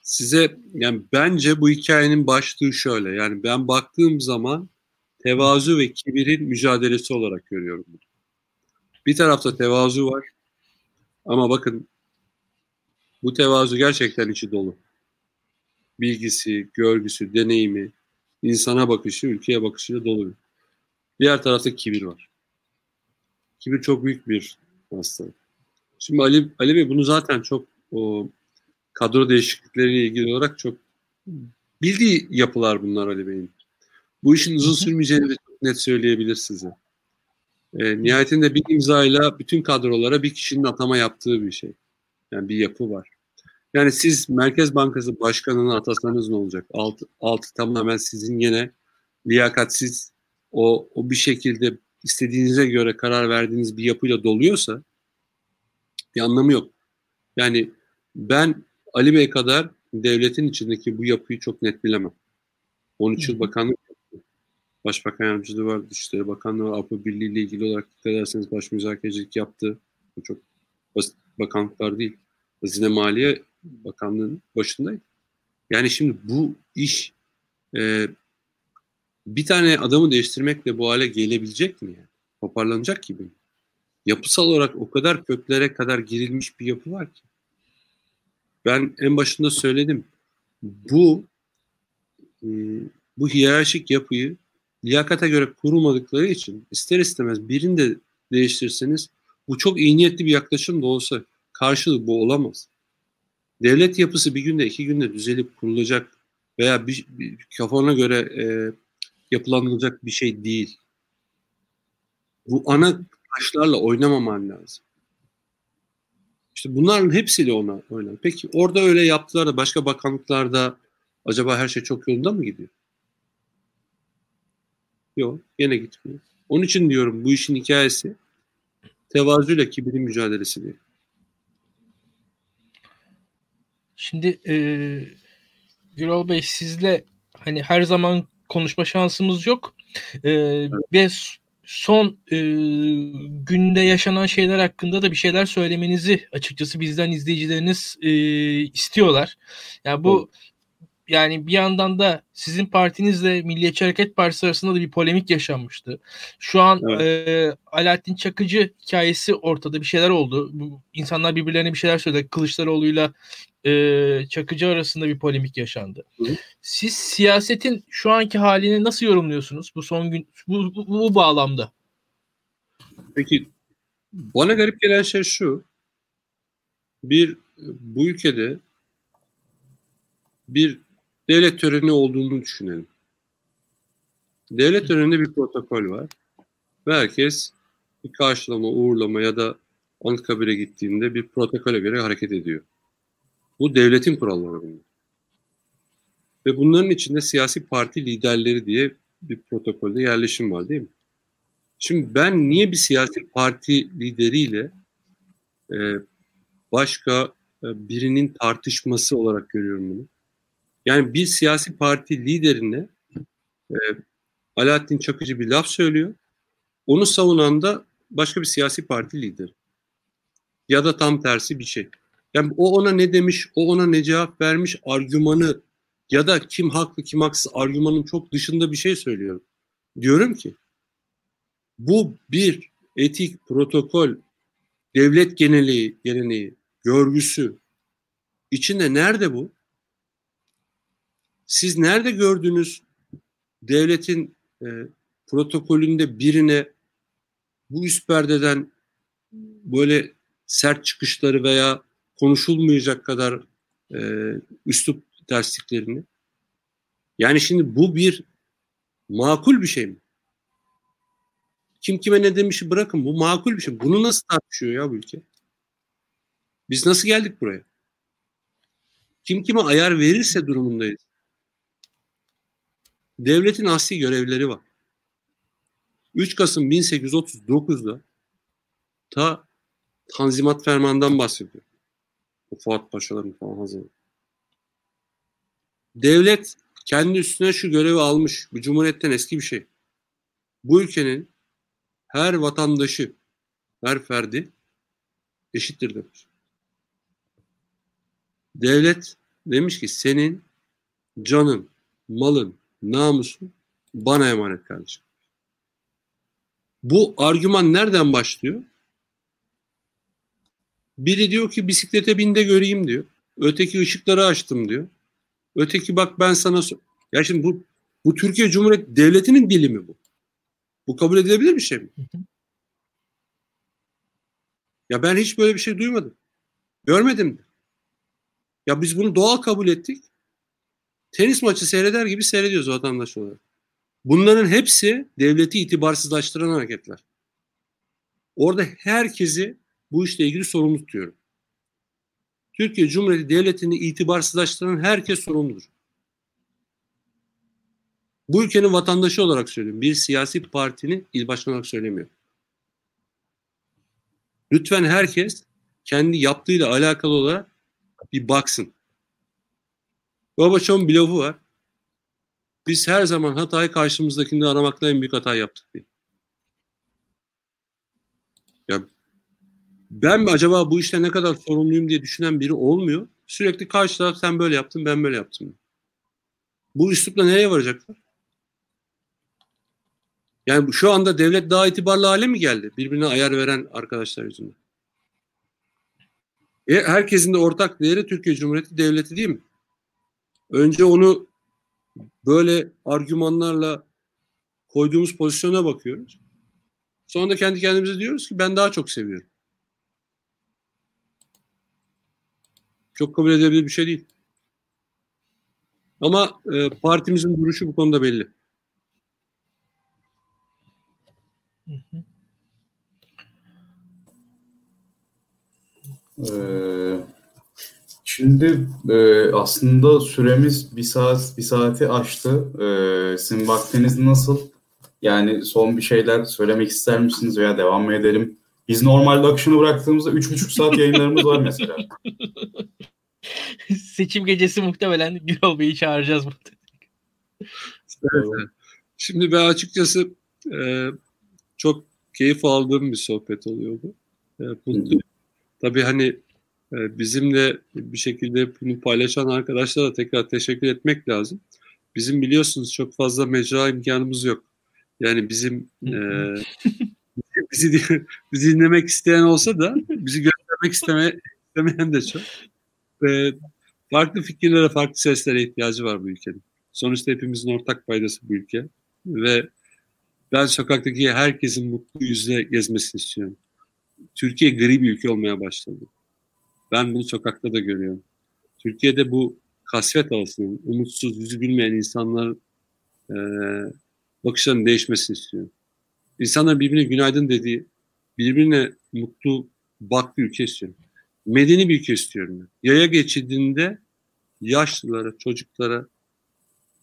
Size yani bence bu hikayenin başlığı şöyle. Yani ben baktığım zaman tevazu ve kibirin mücadelesi olarak görüyorum bunu. Bir tarafta tevazu var. Ama bakın bu tevazu gerçekten içi dolu. Bilgisi, görgüsü, deneyimi, insana bakışı, ülkeye bakışıyla dolu. Diğer tarafta kibir var. Kibir çok büyük bir hastalık. Şimdi Ali, Ali Bey bunu zaten çok o kadro değişiklikleriyle ilgili olarak çok bildiği yapılar bunlar Ali Bey'in. Bu işin uzun sürmeyeceğini de çok net söyleyebilir size. E, nihayetinde bir imzayla bütün kadrolara bir kişinin atama yaptığı bir şey. Yani bir yapı var. Yani siz Merkez Bankası Başkanı'nı atasanız ne olacak? Altı, altı tamamen sizin yine liyakatsiz o, o bir şekilde istediğinize göre karar verdiğiniz bir yapıyla doluyorsa bir anlamı yok. Yani ben Ali Bey kadar devletin içindeki bu yapıyı çok net bilemem. 13 yıl bakanlık. Başbakan yardımcılığı var, Dışişleri Bakanlığı var, Avrupa Birliği ile ilgili olarak dikkat ederseniz baş müzakerecilik yaptı. Bu çok basit bakanlıklar değil. Hazine Maliye Bakanlığı'nın başındaydı. Yani şimdi bu iş e, bir tane adamı değiştirmekle bu hale gelebilecek mi? Yani? Toparlanacak gibi mi? Yapısal olarak o kadar köklere kadar girilmiş bir yapı var ki. Ben en başında söyledim. Bu e, bu hiyerarşik yapıyı liyakata göre kurulmadıkları için ister istemez birini de değiştirseniz bu çok iyi niyetli bir yaklaşım da olsa karşılığı bu olamaz. Devlet yapısı bir günde iki günde düzelip kurulacak veya bir, bir kafana göre e, yapılanılacak bir şey değil. Bu ana taşlarla oynamaman lazım. İşte bunların hepsiyle ona oynar. Peki orada öyle yaptılar da başka bakanlıklarda acaba her şey çok yolunda mı gidiyor? Yok, yine gitmiyor. Onun için diyorum bu işin hikayesi tevazuyla kibrin mücadelesi değil. Şimdi e, Gürol Bey sizle hani her zaman konuşma şansımız yok. E, evet. Ve son e, günde yaşanan şeyler hakkında da bir şeyler söylemenizi açıkçası bizden izleyicileriniz e, istiyorlar. Yani bu evet yani bir yandan da sizin partinizle Milliyetçi Hareket Partisi arasında da bir polemik yaşanmıştı. Şu an evet. e, Alaaddin Çakıcı hikayesi ortada bir şeyler oldu. Bu, insanlar birbirlerine bir şeyler söyledi. Kılıçdaroğlu'yla e, Çakıcı arasında bir polemik yaşandı. Hı. Siz siyasetin şu anki halini nasıl yorumluyorsunuz bu son gün bu, bu, bu bağlamda? Peki bana garip gelen şey şu. Bir bu ülkede bir devlet töreni olduğunu düşünelim. Devlet töreninde bir protokol var. Ve herkes bir karşılama, uğurlama ya da Anıtkabir'e gittiğinde bir protokole göre hareket ediyor. Bu devletin kuralları bunlar. Ve bunların içinde siyasi parti liderleri diye bir protokolde yerleşim var değil mi? Şimdi ben niye bir siyasi parti lideriyle e, başka e, birinin tartışması olarak görüyorum bunu? Yani bir siyasi parti liderine e, Alaaddin Çakıcı bir laf söylüyor. Onu savunan da başka bir siyasi parti lideri. Ya da tam tersi bir şey. Yani o ona ne demiş, o ona ne cevap vermiş argümanı ya da kim haklı kim haksız argümanın çok dışında bir şey söylüyorum. Diyorum ki bu bir etik protokol, devlet geneliği, geleneği, görgüsü içinde nerede bu? Siz nerede gördünüz devletin e, protokolünde birine bu üst perdeden böyle sert çıkışları veya konuşulmayacak kadar e, üslup tersliklerini. Yani şimdi bu bir makul bir şey mi? Kim kime ne demişi bırakın bu makul bir şey. Bunu nasıl tartışıyor ya bu ülke? Biz nasıl geldik buraya? Kim kime ayar verirse durumundayız. Devletin asli görevleri var. 3 Kasım 1839'da ta Tanzimat Ferman'dan bahsediyor. O Fuat Paşaların falan hazırladı. Devlet kendi üstüne şu görevi almış. Bu cumhuriyetten eski bir şey. Bu ülkenin her vatandaşı, her ferdi eşittir demiş. Devlet demiş ki senin canın, malın, namusun bana emanet kardeşim. Bu argüman nereden başlıyor? Biri diyor ki bisiklete bin de göreyim diyor. Öteki ışıkları açtım diyor. Öteki bak ben sana ya şimdi bu bu Türkiye Cumhuriyeti Devleti'nin dili mi bu? Bu kabul edilebilir bir şey mi? Ya ben hiç böyle bir şey duymadım. Görmedim de. Ya biz bunu doğal kabul ettik tenis maçı seyreder gibi seyrediyoruz vatandaş olarak. Bunların hepsi devleti itibarsızlaştıran hareketler. Orada herkesi bu işle ilgili sorumlu tutuyorum. Türkiye Cumhuriyeti Devleti'ni itibarsızlaştıran herkes sorumludur. Bu ülkenin vatandaşı olarak söylüyorum. Bir siyasi partinin il başkanı olarak söylemiyorum. Lütfen herkes kendi yaptığıyla alakalı olarak bir baksın. Gorbaçov'un lafı var. Biz her zaman hatayı karşımızdakinde aramakla en büyük hata yaptık diye. Ya ben acaba bu işte ne kadar sorumluyum diye düşünen biri olmuyor. Sürekli karşı taraf sen böyle yaptın ben böyle yaptım. Bu üslupla nereye varacaklar? Yani şu anda devlet daha itibarlı hale mi geldi? Birbirine ayar veren arkadaşlar yüzünden. E, herkesin de ortak değeri Türkiye Cumhuriyeti Devleti değil mi? Önce onu böyle argümanlarla koyduğumuz pozisyona bakıyoruz. Sonra da kendi kendimize diyoruz ki ben daha çok seviyorum. Çok kabul edebilir bir şey değil. Ama e, partimizin duruşu bu konuda belli. Ee, şimdi e, aslında süremiz bir saat bir saati aştı. Ee, sizin vaktiniz nasıl? Yani son bir şeyler söylemek ister misiniz veya devam mı edelim? Biz normalde akışını bıraktığımızda 3,5 saat yayınlarımız var mesela. Seçim gecesi muhtemelen Gürol Bey'i çağıracağız burada. Evet. Şimdi ben açıkçası e, çok keyif aldığım bir sohbet oluyordu. E, mutluyum. Tabii hani e, bizimle bir şekilde bunu paylaşan arkadaşlara tekrar teşekkür etmek lazım. Bizim biliyorsunuz çok fazla mecra imkanımız yok. Yani bizim e, bizi, bizi dinlemek isteyen olsa da bizi göstermek isteme, istemeyen de çok. Ve farklı fikirlere, farklı seslere ihtiyacı var bu ülkenin. Sonuçta hepimizin ortak paydası bu ülke. Ve ben sokaktaki herkesin mutlu yüzle gezmesini istiyorum. Türkiye gri bir ülke olmaya başladı. Ben bunu sokakta da görüyorum. Türkiye'de bu kasvet havasının, umutsuz, yüzü gülmeyen insanlar e, bakışlarının değişmesini istiyorum. İnsanlar birbirine günaydın dediği, birbirine mutlu baktığı ülke istiyorum. Medeni bir ülke istiyorum. Yaya geçidinde yaşlılara, çocuklara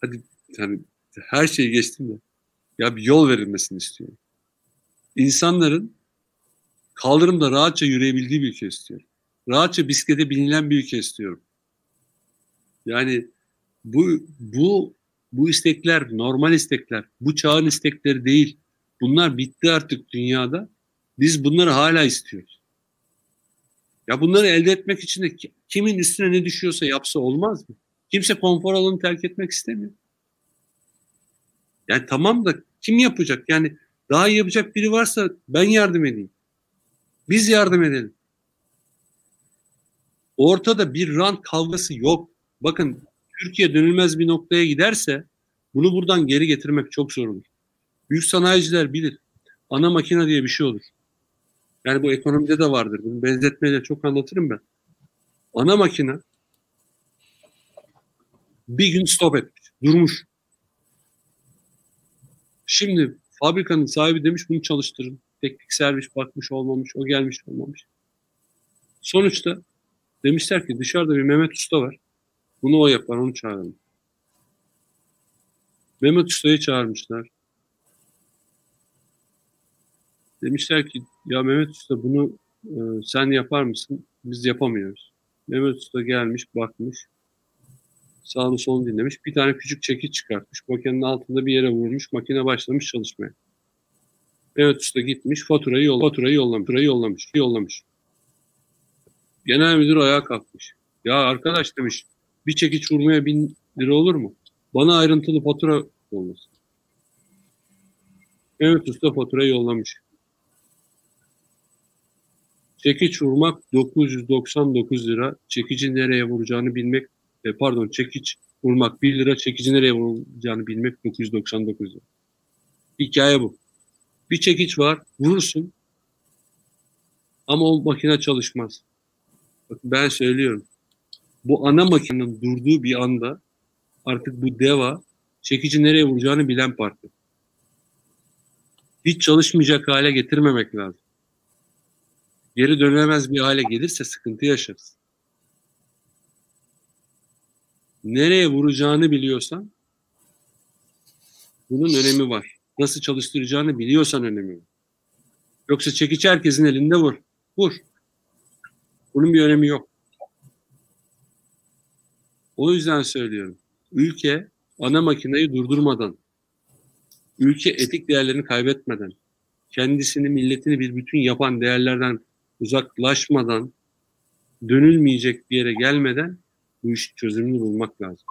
hadi yani her şeyi geçtim de ya bir yol verilmesini istiyorum. İnsanların kaldırımda rahatça yürüyebildiği bir ülke istiyorum. Rahatça bisiklete binilen bir ülke istiyorum. Yani bu bu bu istekler normal istekler. Bu çağın istekleri değil. Bunlar bitti artık dünyada. Biz bunları hala istiyoruz. Ya bunları elde etmek için de kimin üstüne ne düşüyorsa yapsa olmaz mı? Kimse konfor alanını terk etmek istemiyor. Yani tamam da kim yapacak? Yani daha iyi yapacak biri varsa ben yardım edeyim. Biz yardım edelim. Ortada bir rant kavgası yok. Bakın Türkiye dönülmez bir noktaya giderse bunu buradan geri getirmek çok zor olur. Büyük sanayiciler bilir. Ana makine diye bir şey olur. Yani bu ekonomide de vardır. Bunu benzetmeyle çok anlatırım ben. Ana makine bir gün stop etmiş, durmuş. Şimdi fabrikanın sahibi demiş bunu çalıştırın. Teknik servis bakmış olmamış, o gelmiş olmamış. Sonuçta demişler ki dışarıda bir Mehmet Usta var. Bunu o yapar, onu çağıralım. Mehmet Usta'yı çağırmışlar. Demişler ki ya Mehmet Usta bunu e, sen yapar mısın? Biz yapamıyoruz. Mehmet Usta gelmiş, bakmış. Sağını solunu dinlemiş. Bir tane küçük çekiç çıkartmış. Makinenin altında bir yere vurmuş. Makine başlamış çalışmaya. Mehmet Usta gitmiş. Faturayı, yol, faturayı yollamış. Faturayı yollamış. Yollamış. Genel müdür ayağa kalkmış. Ya arkadaş demiş bir çekiç vurmaya bin lira olur mu? Bana ayrıntılı fatura olmasın. Mehmet Usta faturayı yollamış. Çekiç vurmak 999 lira. Çekici nereye vuracağını bilmek, e, pardon çekiç vurmak 1 lira, çekici nereye vuracağını bilmek 999 lira. Hikaye bu. Bir çekiç var, vurursun ama o makine çalışmaz. Bakın ben söylüyorum. Bu ana makinenin durduğu bir anda artık bu deva çekici nereye vuracağını bilen parti. Hiç çalışmayacak hale getirmemek lazım. Geri dönemez bir hale gelirse sıkıntı yaşarız. nereye vuracağını biliyorsan bunun önemi var. Nasıl çalıştıracağını biliyorsan önemi var. Yoksa çekiç herkesin elinde vur. Vur. Bunun bir önemi yok. O yüzden söylüyorum. Ülke ana makineyi durdurmadan, ülke etik değerlerini kaybetmeden, kendisini, milletini bir bütün yapan değerlerden uzaklaşmadan, dönülmeyecek bir yere gelmeden bu iş çözümünü bulmak lazım.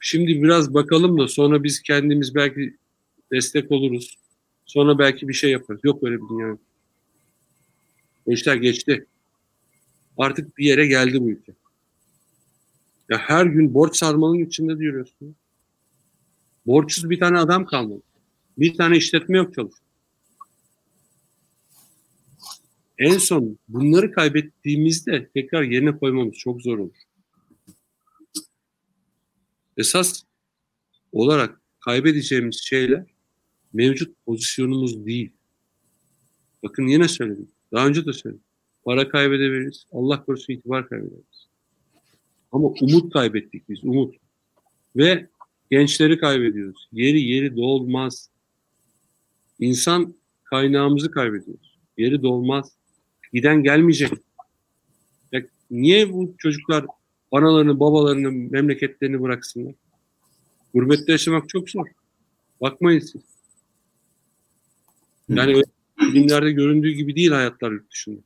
Şimdi biraz bakalım da sonra biz kendimiz belki destek oluruz. Sonra belki bir şey yaparız. Yok öyle bir dünya. O işler geçti. Artık bir yere geldi bu ülke. Ya her gün borç sarmalının içinde diyorsun. Borçsuz bir tane adam kalmadı. Bir tane işletme yok çalışıyor. En son bunları kaybettiğimizde tekrar yerine koymamız çok zor olur. Esas olarak kaybedeceğimiz şeyler mevcut pozisyonumuz değil. Bakın yine söyledim. Daha önce de söyledim. Para kaybedebiliriz. Allah korusun itibar kaybederiz. Ama umut kaybettik biz. Umut. Ve gençleri kaybediyoruz. Yeri yeri dolmaz. İnsan kaynağımızı kaybediyoruz. Yeri dolmaz. Giden gelmeyecek. Ya niye bu çocuklar analarını, babalarını, memleketlerini bıraksınlar? Gurbette yaşamak çok zor. Bakmayın siz. Yani öyle filmlerde göründüğü gibi değil hayatlar yurt dışında.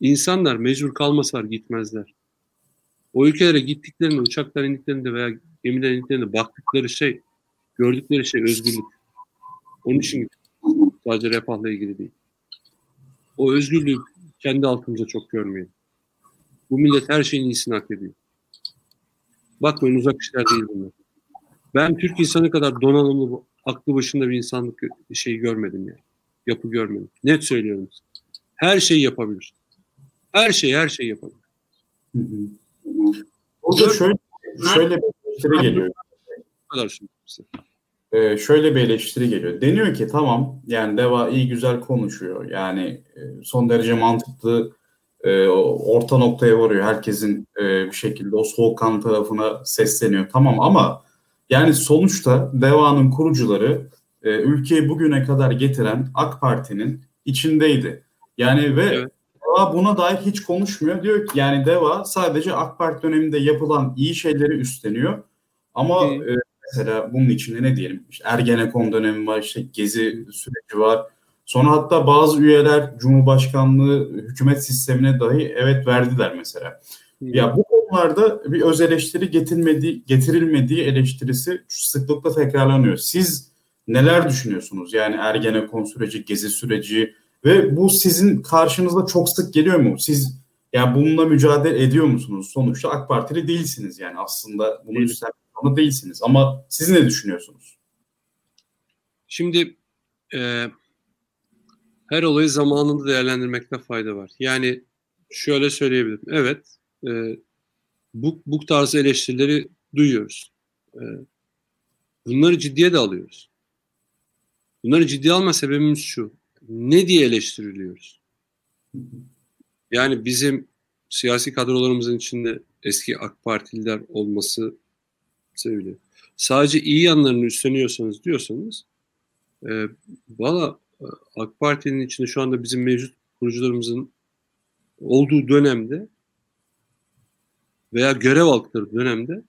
İnsanlar mecbur kalmasalar gitmezler. O ülkelere gittiklerinde, uçaktan indiklerinde veya gemiden indiklerinde baktıkları şey, gördükleri şey özgürlük. Onun için sadece refahla ilgili değil. O özgürlüğü kendi altımıza çok görmeyin. Bu millet her şeyin iyisini hak ediyor. Bakmayın uzak işler değil bunlar. Ben Türk insanı kadar donanımlı, aklı başında bir insanlık şeyi görmedim yani. Yapı görmedim. Net söylüyorum. Her şeyi yapabilir. Her şey, her şey yapabilir. Hı Burada şöyle, şöyle bir eleştiri geliyor. Bu kadar size. Ee, şöyle bir eleştiri geliyor. Deniyor ki tamam yani Deva iyi güzel konuşuyor. Yani e, son derece mantıklı e, orta noktaya varıyor. Herkesin e, bir şekilde o soğukkan tarafına sesleniyor. Tamam ama yani sonuçta Deva'nın kurucuları e, ülkeyi bugüne kadar getiren AK Parti'nin içindeydi. Yani ve evet. Deva buna dair hiç konuşmuyor. Diyor ki yani Deva sadece AK Parti döneminde yapılan iyi şeyleri üstleniyor. Ama e, mesela bunun içinde ne diyelim işte Ergenekon dönemi var, işte Gezi süreci var. Sonra hatta bazı üyeler Cumhurbaşkanlığı hükümet sistemine dahi evet verdiler mesela. Ya bu konularda bir öz eleştiri getirilmediği, getirilmediği eleştirisi sıklıkla tekrarlanıyor. Siz neler düşünüyorsunuz? Yani Ergenekon süreci, Gezi süreci ve bu sizin karşınıza çok sık geliyor mu? Siz yani bununla mücadele ediyor musunuz? Sonuçta AK Partili değilsiniz yani aslında bunu üstlenmek değilsiniz. Ama siz ne düşünüyorsunuz? Şimdi e, her olayı zamanında değerlendirmekte fayda var. Yani şöyle söyleyebilirim. Evet, e, bu, bu tarz eleştirileri duyuyoruz. E, bunları ciddiye de alıyoruz. Bunları ciddiye alma sebebimiz şu. Ne diye eleştiriliyoruz? Yani bizim siyasi kadrolarımızın içinde eski AK Partililer olması sebebiyle sadece iyi yanlarını üstleniyorsanız diyorsanız e, valla e, AK Parti'nin içinde şu anda bizim mevcut kurucularımızın olduğu dönemde veya görev aldıkları dönemde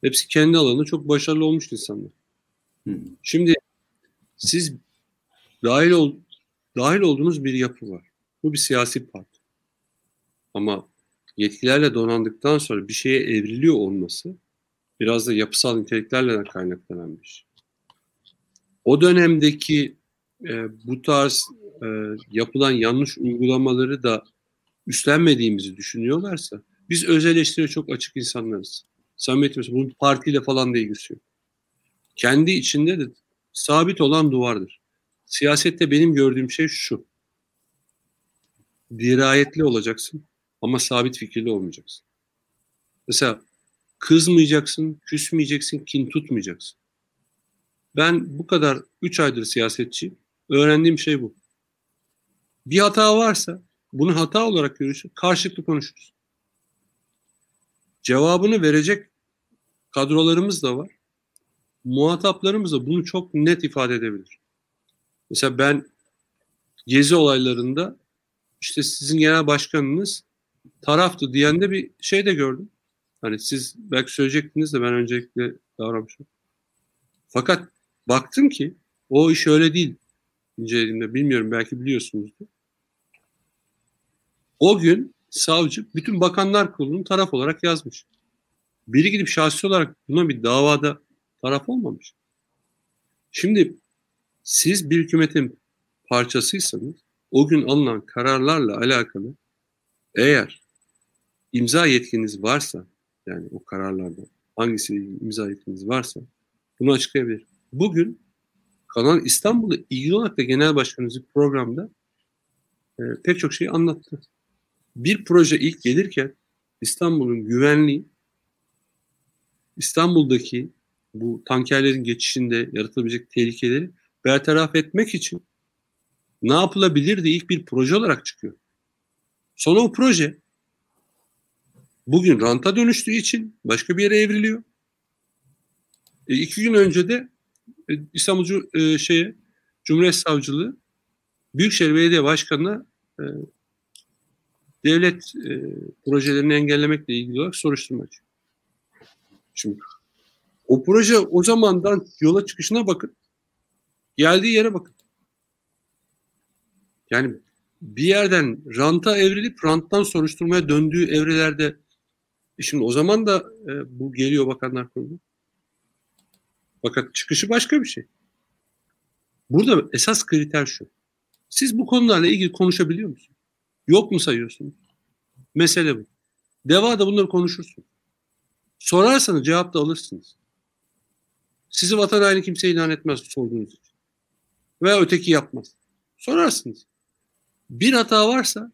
hepsi kendi alanında çok başarılı olmuş insanlar. Şimdi siz dahil ol, dahil olduğunuz bir yapı var. Bu bir siyasi parti. Ama yetkilerle donandıktan sonra bir şeye evriliyor olması biraz da yapısal niteliklerle kaynaklanan bir şey. O dönemdeki e, bu tarz e, yapılan yanlış uygulamaları da üstlenmediğimizi düşünüyorlarsa biz öz eleştiriye çok açık insanlarız. Samimiyetimiz bunun partiyle falan da ilgisi yok. Kendi içinde de sabit olan duvardır. Siyasette benim gördüğüm şey şu. Dirayetli olacaksın ama sabit fikirli olmayacaksın. Mesela kızmayacaksın, küsmeyeceksin, kin tutmayacaksın. Ben bu kadar 3 aydır siyasetçiyim. Öğrendiğim şey bu. Bir hata varsa bunu hata olarak görürsün, karşılıklı konuşuruz. Cevabını verecek kadrolarımız da var. Muhataplarımız da bunu çok net ifade edebilir. Mesela ben gezi olaylarında işte sizin genel başkanınız taraftı diyen de bir şey de gördüm. Hani siz belki söyleyecektiniz de ben öncelikle davranmışım. Fakat baktım ki o iş öyle değil incelediğimde. Bilmiyorum belki biliyorsunuzdur. O gün savcı bütün bakanlar kurulunun taraf olarak yazmış. Biri gidip şahsi olarak buna bir davada taraf olmamış. Şimdi siz bir hükümetin parçasıysanız o gün alınan kararlarla alakalı eğer imza yetkiniz varsa yani o kararlarda hangisi imza yetkiniz varsa bunu açıklayabilir. Bugün Kanal İstanbul'da ilgili olarak da genel başkanımız programda e, pek çok şeyi anlattı. Bir proje ilk gelirken İstanbul'un güvenliği, İstanbul'daki bu tankerlerin geçişinde yaratılabilecek tehlikeleri bertaraf etmek için ne yapılabilir diye ilk bir proje olarak çıkıyor. Sonra o proje bugün ranta dönüştüğü için başka bir yere evriliyor. E, iki gün önce de e, İstanbul e, şeye, Cumhuriyet Savcılığı Büyükşehir Belediye Başkanı'na e, devlet e, projelerini engellemekle ilgili olarak soruşturma. Şimdi o proje o zamandan yola çıkışına bakın. Geldiği yere bakın. Yani bir yerden ranta evrilip ranttan soruşturmaya döndüğü evrelerde e şimdi o zaman da e, bu geliyor bakanlar kurulu. Fakat çıkışı başka bir şey. Burada esas kriter şu. Siz bu konularla ilgili konuşabiliyor musunuz? Yok mu sayıyorsunuz? Mesele bu. Deva da bunları konuşursun. Sorarsanız cevap da alırsınız. Sizi vatan haini kimse ilan etmez sorduğunuz için. Veya öteki yapmaz. Sorarsınız. Bir hata varsa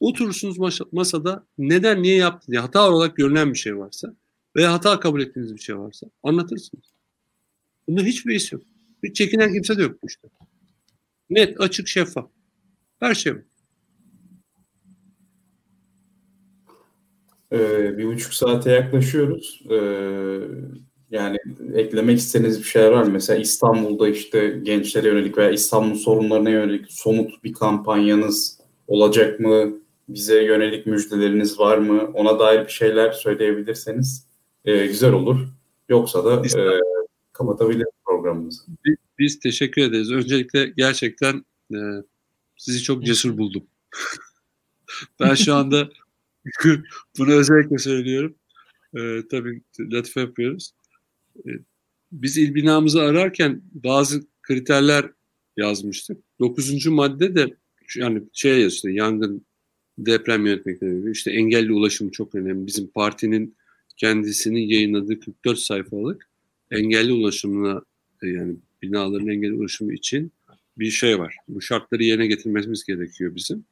oturursunuz masada neden niye yaptı diye hata olarak görünen bir şey varsa veya hata kabul ettiğiniz bir şey varsa anlatırsınız. Bunda hiçbir his yok. Hiç çekinen kimse de yok işte. Net, açık, şeffaf. Her şey var. Ee, bir buçuk saate yaklaşıyoruz. Ee, yani eklemek istediğiniz bir şeyler var mı? Mesela İstanbul'da işte gençlere yönelik veya İstanbul sorunlarına yönelik somut bir kampanyanız olacak mı? Bize yönelik müjdeleriniz var mı? Ona dair bir şeyler söyleyebilirseniz e, güzel olur. Yoksa da e, kapatabiliriz programımızı. Biz, biz teşekkür ederiz. Öncelikle gerçekten e, sizi çok cesur buldum. ben şu anda bunu özellikle söylüyorum. E, tabii latife yapıyoruz. E, biz il binamızı ararken bazı kriterler yazmıştık. Dokuzuncu madde de yani şey işte yangın deprem yönetmekleri işte engelli ulaşım çok önemli. Bizim partinin kendisinin yayınladığı 44 sayfalık engelli ulaşımına e, yani binaların engelli ulaşımı için bir şey var. Bu şartları yerine getirmemiz gerekiyor bizim.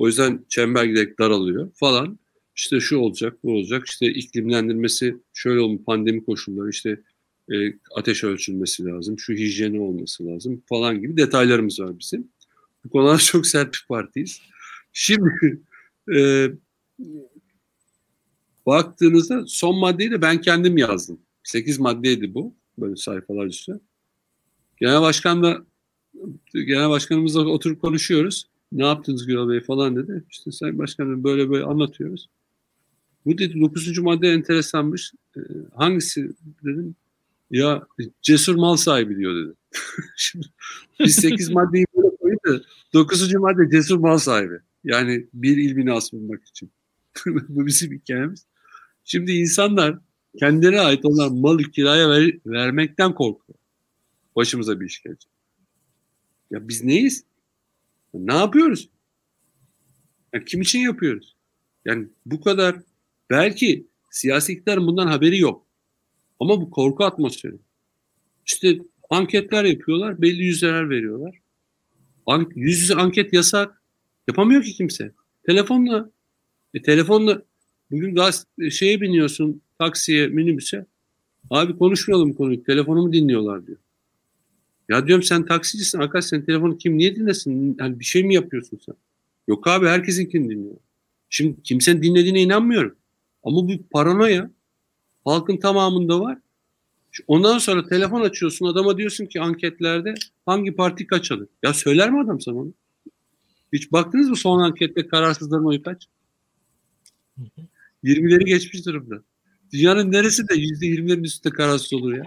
O yüzden çember giderek daralıyor falan. İşte şu olacak, bu olacak. İşte iklimlendirmesi şöyle olmuş pandemi koşulları işte e, ateş ölçülmesi lazım, şu hijyeni olması lazım falan gibi detaylarımız var bizim. Bu konuda çok sert bir partiyiz. Şimdi e, baktığınızda son maddeyi de ben kendim yazdım. 8 maddeydi bu. Böyle sayfalar üstü. Genel başkanla genel başkanımızla oturup konuşuyoruz. Ne yaptınız Gürel Bey falan dedi. İşte Sayın Başkanım böyle böyle anlatıyoruz. Bu dedi 9. madde enteresanmış. E, hangisi dedim. Ya cesur mal sahibi diyor dedi. Şimdi biz 8 maddeyi böyle koyup da 9. madde cesur mal sahibi. Yani bir il binası bulmak için. Bu bizim hikayemiz. Şimdi insanlar kendilerine ait olan malı kiraya ver, vermekten korkuyor. Başımıza bir iş gelecek. Ya biz neyiz? Ne yapıyoruz? Ya kim için yapıyoruz? Yani bu kadar belki siyasi iktidarın bundan haberi yok. Ama bu korku atmosferi. İşte anketler yapıyorlar, belli yüzdeler veriyorlar. An yüz yüze anket yasak. Yapamıyor ki kimse. Telefonla, e, telefonla bugün gaz e, şeye biniyorsun, taksiye, minibüse. Abi konuşmayalım konuyu, telefonumu dinliyorlar diyor. Ya diyorum sen taksicisin, arkadaş sen telefonu kim niye dinlesin? Hani bir şey mi yapıyorsun sen? Yok abi herkesinkini dinliyor. Şimdi kimsenin dinlediğine inanmıyorum. Ama bu paranoya halkın tamamında var. Ondan sonra telefon açıyorsun adama diyorsun ki anketlerde hangi parti kaç alır? Ya söyler mi adam sana onu? Hiç baktınız mı son ankette kararsızların oyu kaç? 20'leri geçmiş durumda. Dünyanın neresi de %20'lerin üstünde kararsız olur ya?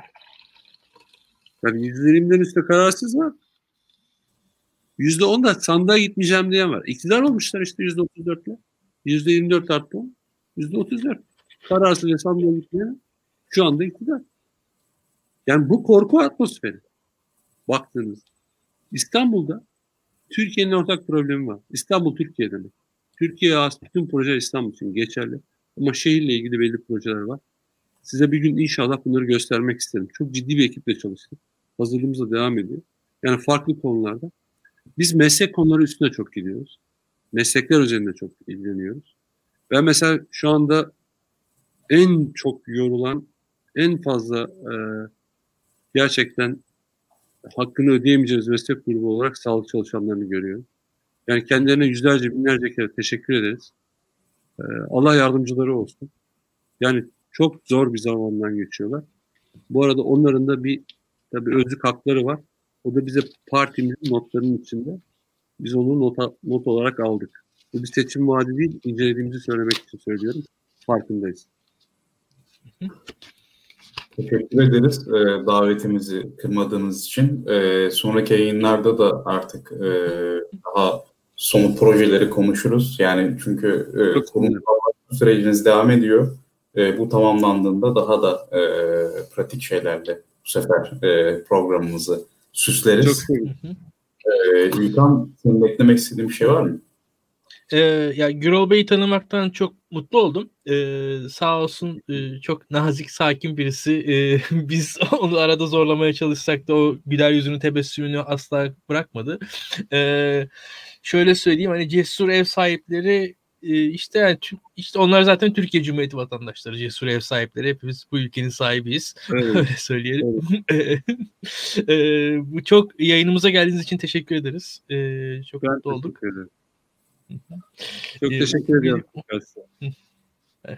Yani %20'lerin üstünde kararsız var. %10 da sandığa gitmeyeceğim diyen var. İktidar olmuşlar işte %34'le. %24 arttı. %34. Kararsız ve sandığa gitmeyen şu anda iktidar. Yani bu korku atmosferi. Baktığınız. İstanbul'da Türkiye'nin ortak problemi var. İstanbul Türkiye demek. Türkiye'ye az bütün projeler İstanbul için geçerli. Ama şehirle ilgili belli projeler var. Size bir gün inşallah bunları göstermek isterim. Çok ciddi bir ekiple çalıştık. Hazırlığımız devam ediyor. Yani farklı konularda. Biz meslek konuları üstüne çok gidiyoruz. Meslekler üzerinde çok ilgileniyoruz. Ben mesela şu anda en çok yorulan, en fazla e, gerçekten hakkını ödeyemeyeceğiz meslek grubu olarak sağlık çalışanlarını görüyorum. Yani kendilerine yüzlerce, binlerce kere teşekkür ederiz. Ee, Allah yardımcıları olsun. Yani çok zor bir zamandan geçiyorlar. Bu arada onların da bir tabii özlük hakları var. O da bize partimizin notlarının içinde. Biz onu nota, not olarak aldık. Bu bir seçim vaadi değil, incelediğimizi söylemek için söylüyorum. Farkındayız. Teşekkür ederiz e, davetimizi kırmadığınız için. E, sonraki yayınlarda da artık e, daha somut projeleri konuşuruz. Yani çünkü e, kurumsal süreciniz devam ediyor. E, bu tamamlandığında daha da e, pratik şeylerle bu sefer e, programımızı süsleriz. Çok e, İlkan, senin eklemek istediğin bir şey var mı? Ee, ya Gürol Bey'i tanımaktan çok mutlu oldum. Ee, sağ olsun e, çok nazik, sakin birisi. Ee, biz onu arada zorlamaya çalışsak da o güler yüzünü, tebessümünü asla bırakmadı. Ee, şöyle söyleyeyim hani cesur ev sahipleri e, işte yani işte onlar zaten Türkiye Cumhuriyeti vatandaşları, cesur ev sahipleri. Hepimiz bu ülkenin sahibiyiz. Evet. Öyle söyleyelim. Evet. e, bu çok yayınımıza geldiğiniz için teşekkür ederiz. E, çok ben mutlu olduk. Ederim. Çok ee, teşekkür ediyorum.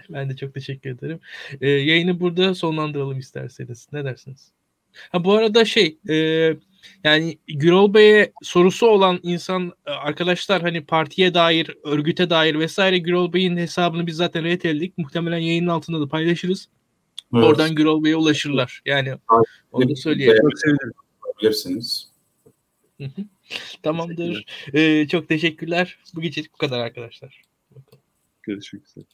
Ben de çok teşekkür ederim. Ee, yayını burada sonlandıralım isterseniz. Ne dersiniz? Ha bu arada şey e, yani Gürol Bey'e sorusu olan insan e, arkadaşlar hani partiye dair, örgüte dair vesaire Gürol Bey'in hesabını biz zaten reteledik. Muhtemelen yayının altında da paylaşırız. Evet. Oradan Gürol Bey'e ulaşırlar. Yani onu da söyleyelim. Bilirsiniz. Tamamdır. Ee, çok teşekkürler. Bu gecelik bu kadar arkadaşlar. Görüşmek üzere.